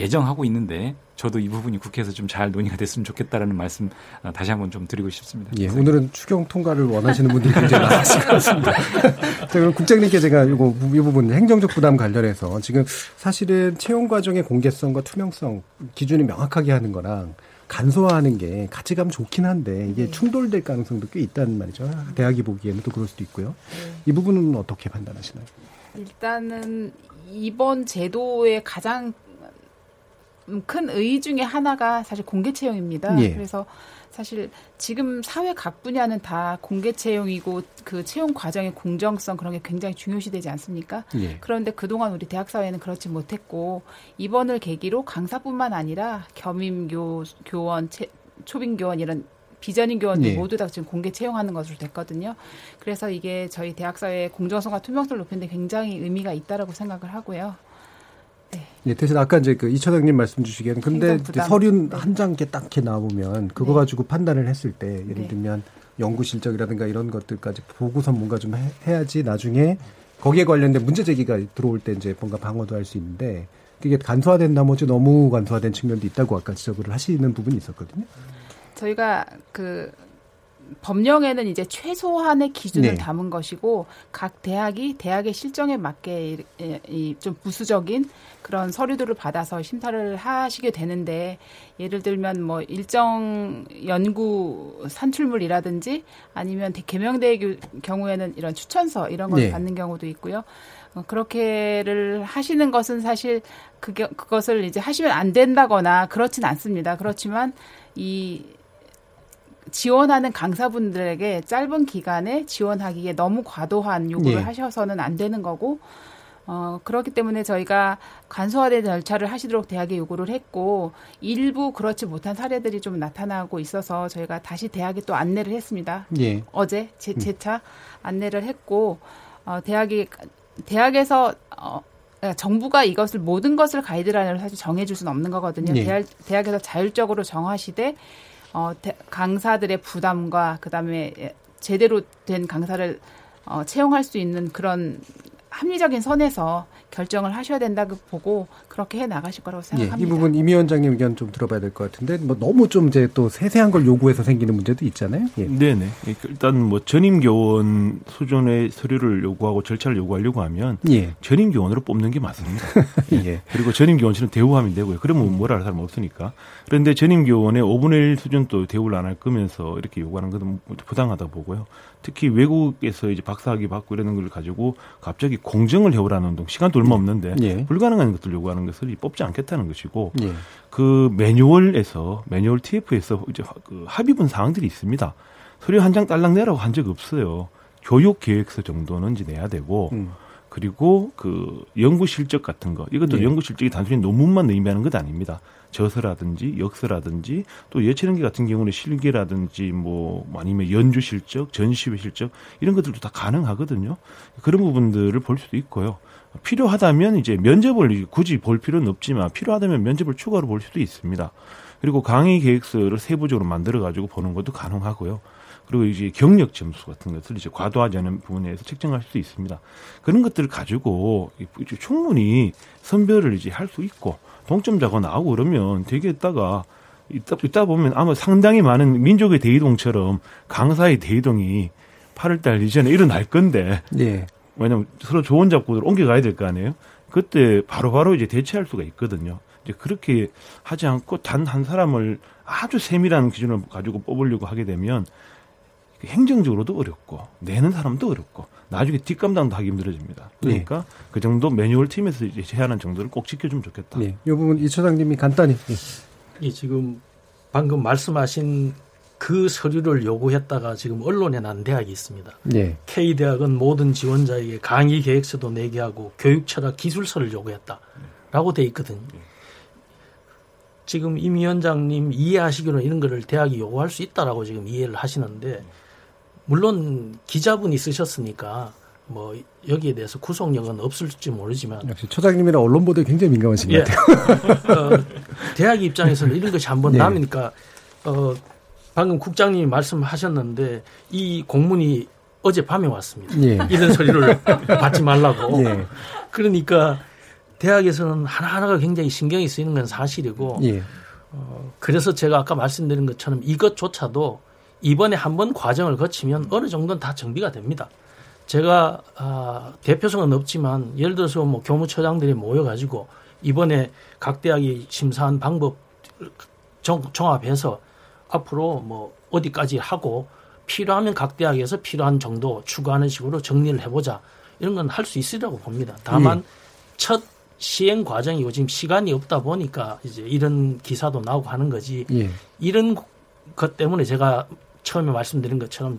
예정하고 있는데 저도 이 부분이 국회에서 좀 잘 논의가 됐으면 좋겠다라는 말씀 아, 다시 한번 좀 드리고 싶습니다. 예, 오늘은 추경 통과를 원하시는 분들이 굉장히 많으실 것 같습니다. 자, 그럼 국장님께 제가 이거 이 부분 행정적 부담 관련해서 지금 사실은 채용 과정의 공개성과 투명성 기준이 명확하게 하는 거랑 간소화하는 게 같이 가면 좋긴 한데 이게 네. 충돌될 가능성도 꽤 있다는 말이죠. 대학이 보기에는 또 그럴 수도 있고요. 네. 이 부분은 어떻게 판단하시나요? 일단은 이번 제도의 가장 음, 큰 의의 중에 하나가 사실 공개 채용입니다. 예. 그래서 사실 지금 사회 각 분야는 다 공개 채용이고 그 채용 과정의 공정성 그런 게 굉장히 중요시되지 않습니까? 예. 그런데 그동안 우리 대학 사회는 그렇지 못했고 이번을 계기로 강사뿐만 아니라 겸임 교 교원 초빙 교원 이런 비전인 교원들 네. 모두 다 지금 공개 채용하는 것으로 됐거든요. 그래서 이게 저희 대학 사회의 공정성과 투명성을 높이는 데 굉장히 의미가 있다라고 생각을 하고요. 네. 예, 대신 아까 이제 그 이처장님 말씀 주시기에는 근데 서류 한장 이렇게 딱 이렇게 나오면 그거 네. 가지고 판단을 했을 때 예를 네. 들면 연구 실적이라든가 이런 것들까지 보고서 뭔가 좀 해, 해야지 나중에 거기에 관련된 문제 제기가 들어올 때 이제 뭔가 방어도 할 수 있는데 그게 간소화된 나머지 너무 간소화된 측면도 있다고 아까 지적을 하시는 부분이 있었거든요. 저희가 그 법령에는 이제 최소한의 기준을 네. 담은 것이고 각 대학이 대학의 실정에 맞게 좀 부수적인 그런 서류들을 받아서 심사를 하시게 되는데 예를 들면 뭐 일정 연구 산출물이라든지 아니면 개명대의 경우에는 이런 추천서 이런 걸 네. 받는 경우도 있고요. 어, 그렇게를 하시는 것은 사실 그게 그것을 이제 하시면 안 된다거나 그렇진 않습니다. 그렇지만 이 지원하는 강사분들에게 짧은 기간에 지원하기에 너무 과도한 요구를 네. 하셔서는 안 되는 거고 어, 그렇기 때문에 저희가 간소화된 절차를 하시도록 대학에 요구를 했고 일부 그렇지 못한 사례들이 좀 나타나고 있어서 저희가 다시 대학에 또 안내를 했습니다. 예. 어제 제, 제차 안내를 했고 어, 대학이 대학에서 어, 정부가 이것을 모든 것을 가이드라인으로 사실 정해줄 수는 없는 거거든요. 네. 대학, 대학에서 자율적으로 정하시되 어, 대, 강사들의 부담과 그다음에 제대로 된 강사를 어, 채용할 수 있는 그런 합리적인 선에서 결정을 하셔야 된다고 보고 그렇게 해 나가실 거라고 생각합니다. 예, 이 부분 임 위원장님 의견 좀 들어봐야 될 것 같은데 뭐 너무 좀 이제 또 세세한 걸 요구해서 생기는 문제도 있잖아요. 예. 네네. 예, 일단 뭐 전임 교원 수준의 서류를 요구하고 절차를 요구하려고 하면 예. 전임 교원으로 뽑는 게 맞습니다. 예. 그리고 전임 교원실은 대우하면 되고요. 그러면 뭐라 할 사람 없으니까. 그런데 전임 교원의 5분의 1 수준도 대우를 안 할 거면서 이렇게 요구하는 것은 부당하다 보고요. 특히 외국에서 이제 박사학위 받고 이러는 걸 가지고 갑자기 공정을 해오라는 운동 시간도 얼마 없는데 예. 불가능한 것들 요구하는 것을 뽑지 않겠다는 것이고 예. 그 매뉴얼에서 매뉴얼 TF에서 이제 그 합의본 사항들이 있습니다. 서류 한 장 딸랑 내라고 한 적 없어요. 교육 계획서 정도는 이제 내야 되고 음. 그리고 그 연구 실적 같은 거 이것도 예. 연구 실적이 단순히 논문만 의미하는 것 아닙니다. 저서라든지 역서라든지 또 예체능계 같은 경우는 실기라든지 뭐 아니면 연주 실적, 전시회 실적 이런 것들도 다 가능하거든요. 그런 부분들을 볼 수도 있고요. 필요하다면 이제 면접을 굳이 볼 필요는 없지만 필요하다면 면접을 추가로 볼 수도 있습니다. 그리고 강의 계획서를 세부적으로 만들어 가지고 보는 것도 가능하고요. 그리고 이제 경력 점수 같은 것을 이제 과도하지 않은 부분에서 책정할 수도 있습니다. 그런 것들을 가지고 충분히 선별을 이제 할 수 있고 동점자가 나오고 그러면 되겠다가 있다, 있다 보면 아마 상당히 많은 민족의 대이동처럼 강사의 대이동이 8월달 이전에 일어날 건데. 예. 왜냐면 서로 좋은 잡고들 옮겨가야 될 거 아니에요? 그때 바로바로 바로 이제 대체할 수가 있거든요. 이제 그렇게 하지 않고 단 한 사람을 아주 세밀한 기준을 가지고 뽑으려고 하게 되면 행정적으로도 어렵고 내는 사람도 어렵고 나중에 뒷감당도 하기 힘들어집니다. 그러니까 네. 그 정도 매뉴얼 팀에서 이제 제한한 정도를 꼭 지켜주면 좋겠다. 네. 이 부분 이 처장님이 간단히. 네. 예, 지금 방금 말씀하신 그 서류를 요구했다가 지금 언론에 난 대학이 있습니다. 네. K 대학은 모든 지원자에게 강의 계획서도 내게 하고 교육 철학 기술서를 요구했다라고 돼 있거든요. 지금 임 위원장님 이해하시기로 이런 거를 대학이 요구할 수 있다라고 지금 이해를 하시는데 물론 기자분이 쓰셨으니까 뭐 여기에 대해서 구속력은 없을지 모르지만 역시 처장님이랑 언론 보도에 굉장히 민감하신 예. 것 같아요. 어, 대학 입장에서는 이런 것이 한번 네. 남으니까 어, 방금 국장님이 말씀하셨는데 이 공문이 어제 밤에 왔습니다. 예. 이런 소리를 받지 말라고. 예. 그러니까 대학에서는 하나하나가 굉장히 신경이 쓰이는 건 사실이고 예. 어, 그래서 제가 아까 말씀드린 것처럼 이것조차도 이번에 한번 과정을 거치면 어느 정도는 다 정비가 됩니다. 제가 아, 대표성은 없지만 예를 들어서 뭐 교무처장들이 모여가지고 이번에 각 대학이 심사한 방법 정, 종합해서 앞으로 뭐 어디까지 하고 필요하면 각 대학에서 필요한 정도 추가하는 식으로 정리를 해보자 이런 건 할 수 있으리라고 봅니다. 다만 예. 첫 시행 과정이고 지금 시간이 없다 보니까 이제 이런 기사도 나오고 하는 거지. 예. 이런 것 때문에 제가 처음에 말씀드린 것처럼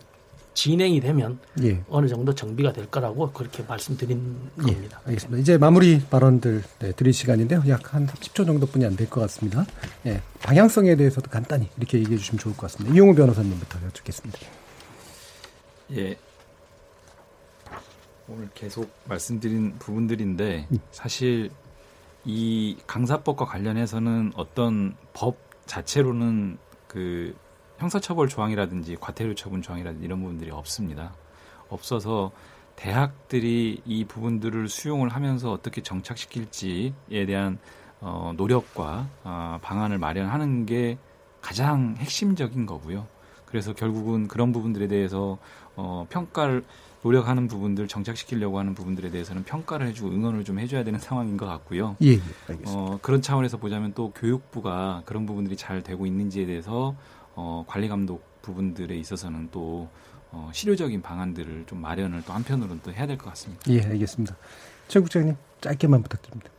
진행이 되면 예. 어느 정도 정비가 될 거라고 그렇게 말씀드린 예. 겁니다. 알겠습니다. 이제 마무리 발언들 네, 드릴 시간인데요. 약한 10초 정도뿐이 안 될 것 같습니다. 예, 방향성에 대해서도 간단히 이렇게 얘기해 주시면 좋을 것 같습니다. 이용우 변호사님부터 여쭙겠습니다. 예. 오늘 계속 말씀드린 부분들인데 음. 사실 이 강사법과 관련해서는 어떤 법 자체로는 그 형사처벌 조항이라든지 과태료 처분 조항이라든지 이런 부분들이 없습니다. 없어서 대학들이 이 부분들을 수용을 하면서 어떻게 정착시킬지에 대한 어, 노력과 어, 방안을 마련하는 게 가장 핵심적인 거고요. 그래서 결국은 그런 부분들에 대해서 어, 평가를 노력하는 부분들 정착시키려고 하는 부분들에 대해서는 평가를 해주고 응원을 좀 해줘야 되는 상황인 것 같고요. 예, 예 알겠습니다. 어, 그런 차원에서 보자면 또 교육부가 그런 부분들이 잘 되고 있는지에 대해서 어, 관리 감독 부분들에 있어서는 또 어, 실효적인 방안들을 좀 마련을 또 한편으로는 또 해야 될 것 같습니다. 예, 알겠습니다. 최 국장님 짧게만 부탁드립니다.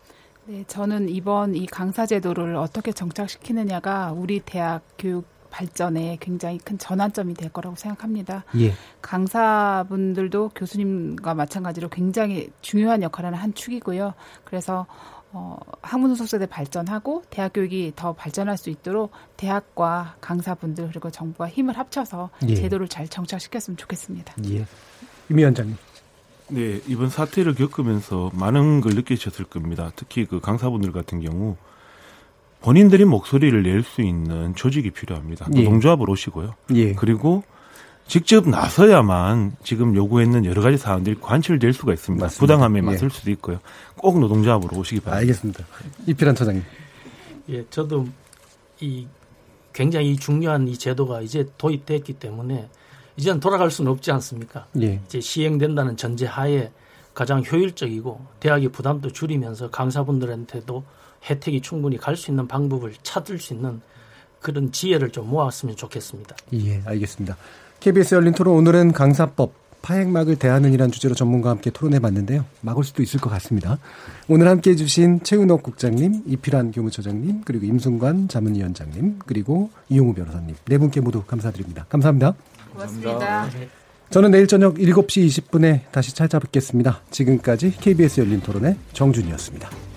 네, 저는 이번 이 강사 제도를 어떻게 정착시키느냐가 우리 대학 교육 발전에 굉장히 큰 전환점이 될 거라고 생각합니다. 예. 강사분들도 교수님과 마찬가지로 굉장히 중요한 역할을 하는 한 축이고요. 그래서 어, 학문 소속대 발전하고 대학 교육이 더 발전할 수 있도록 대학과 강사분들 그리고 정부가 힘을 합쳐서 예. 제도를 잘 정착시켰으면 좋겠습니다. 예. 임 위원장님. 네, 이번 사태를 겪으면서 많은 걸 느끼셨을 겁니다. 특히 그 강사분들 같은 경우 본인들이 목소리를 낼 수 있는 조직이 필요합니다. 예. 노동조합을 오시고요. 예. 그리고 직접 나서야만 지금 요구했는 여러 가지 사안들이 관철될 수가 있습니다. 맞습니다. 부당함에 예. 맞설 예. 수도 있고요. 꼭 노동조합으로 오시기 바랍니다. 알겠습니다. 이필한 처장님. 예, 저도 이 굉장히 중요한 이 제도가 이제 도입됐기 때문에 이제는 돌아갈 수는 없지 않습니까? 예. 이제 시행된다는 전제 하에 가장 효율적이고 대학의 부담도 줄이면서 강사분들한테도 혜택이 충분히 갈 수 있는 방법을 찾을 수 있는 그런 지혜를 좀 모았으면 좋겠습니다. 예, 알겠습니다. KBS 열린 토론 오늘은 강사법 파행막을 대하는 이란 주제로 전문가와 함께 토론해 봤는데요. 막을 수도 있을 것 같습니다. 오늘 함께 해주신 최은옥 국장님, 이필한 교무처장님, 그리고 임순관 자문위원장님, 그리고 이용우 변호사님 네 분께 모두 감사드립니다. 감사합니다. 고맙습니다. 저는 내일 저녁 7시 20분에 다시 찾아뵙겠습니다. 지금까지 KBS 열린 토론의 정준이었습니다.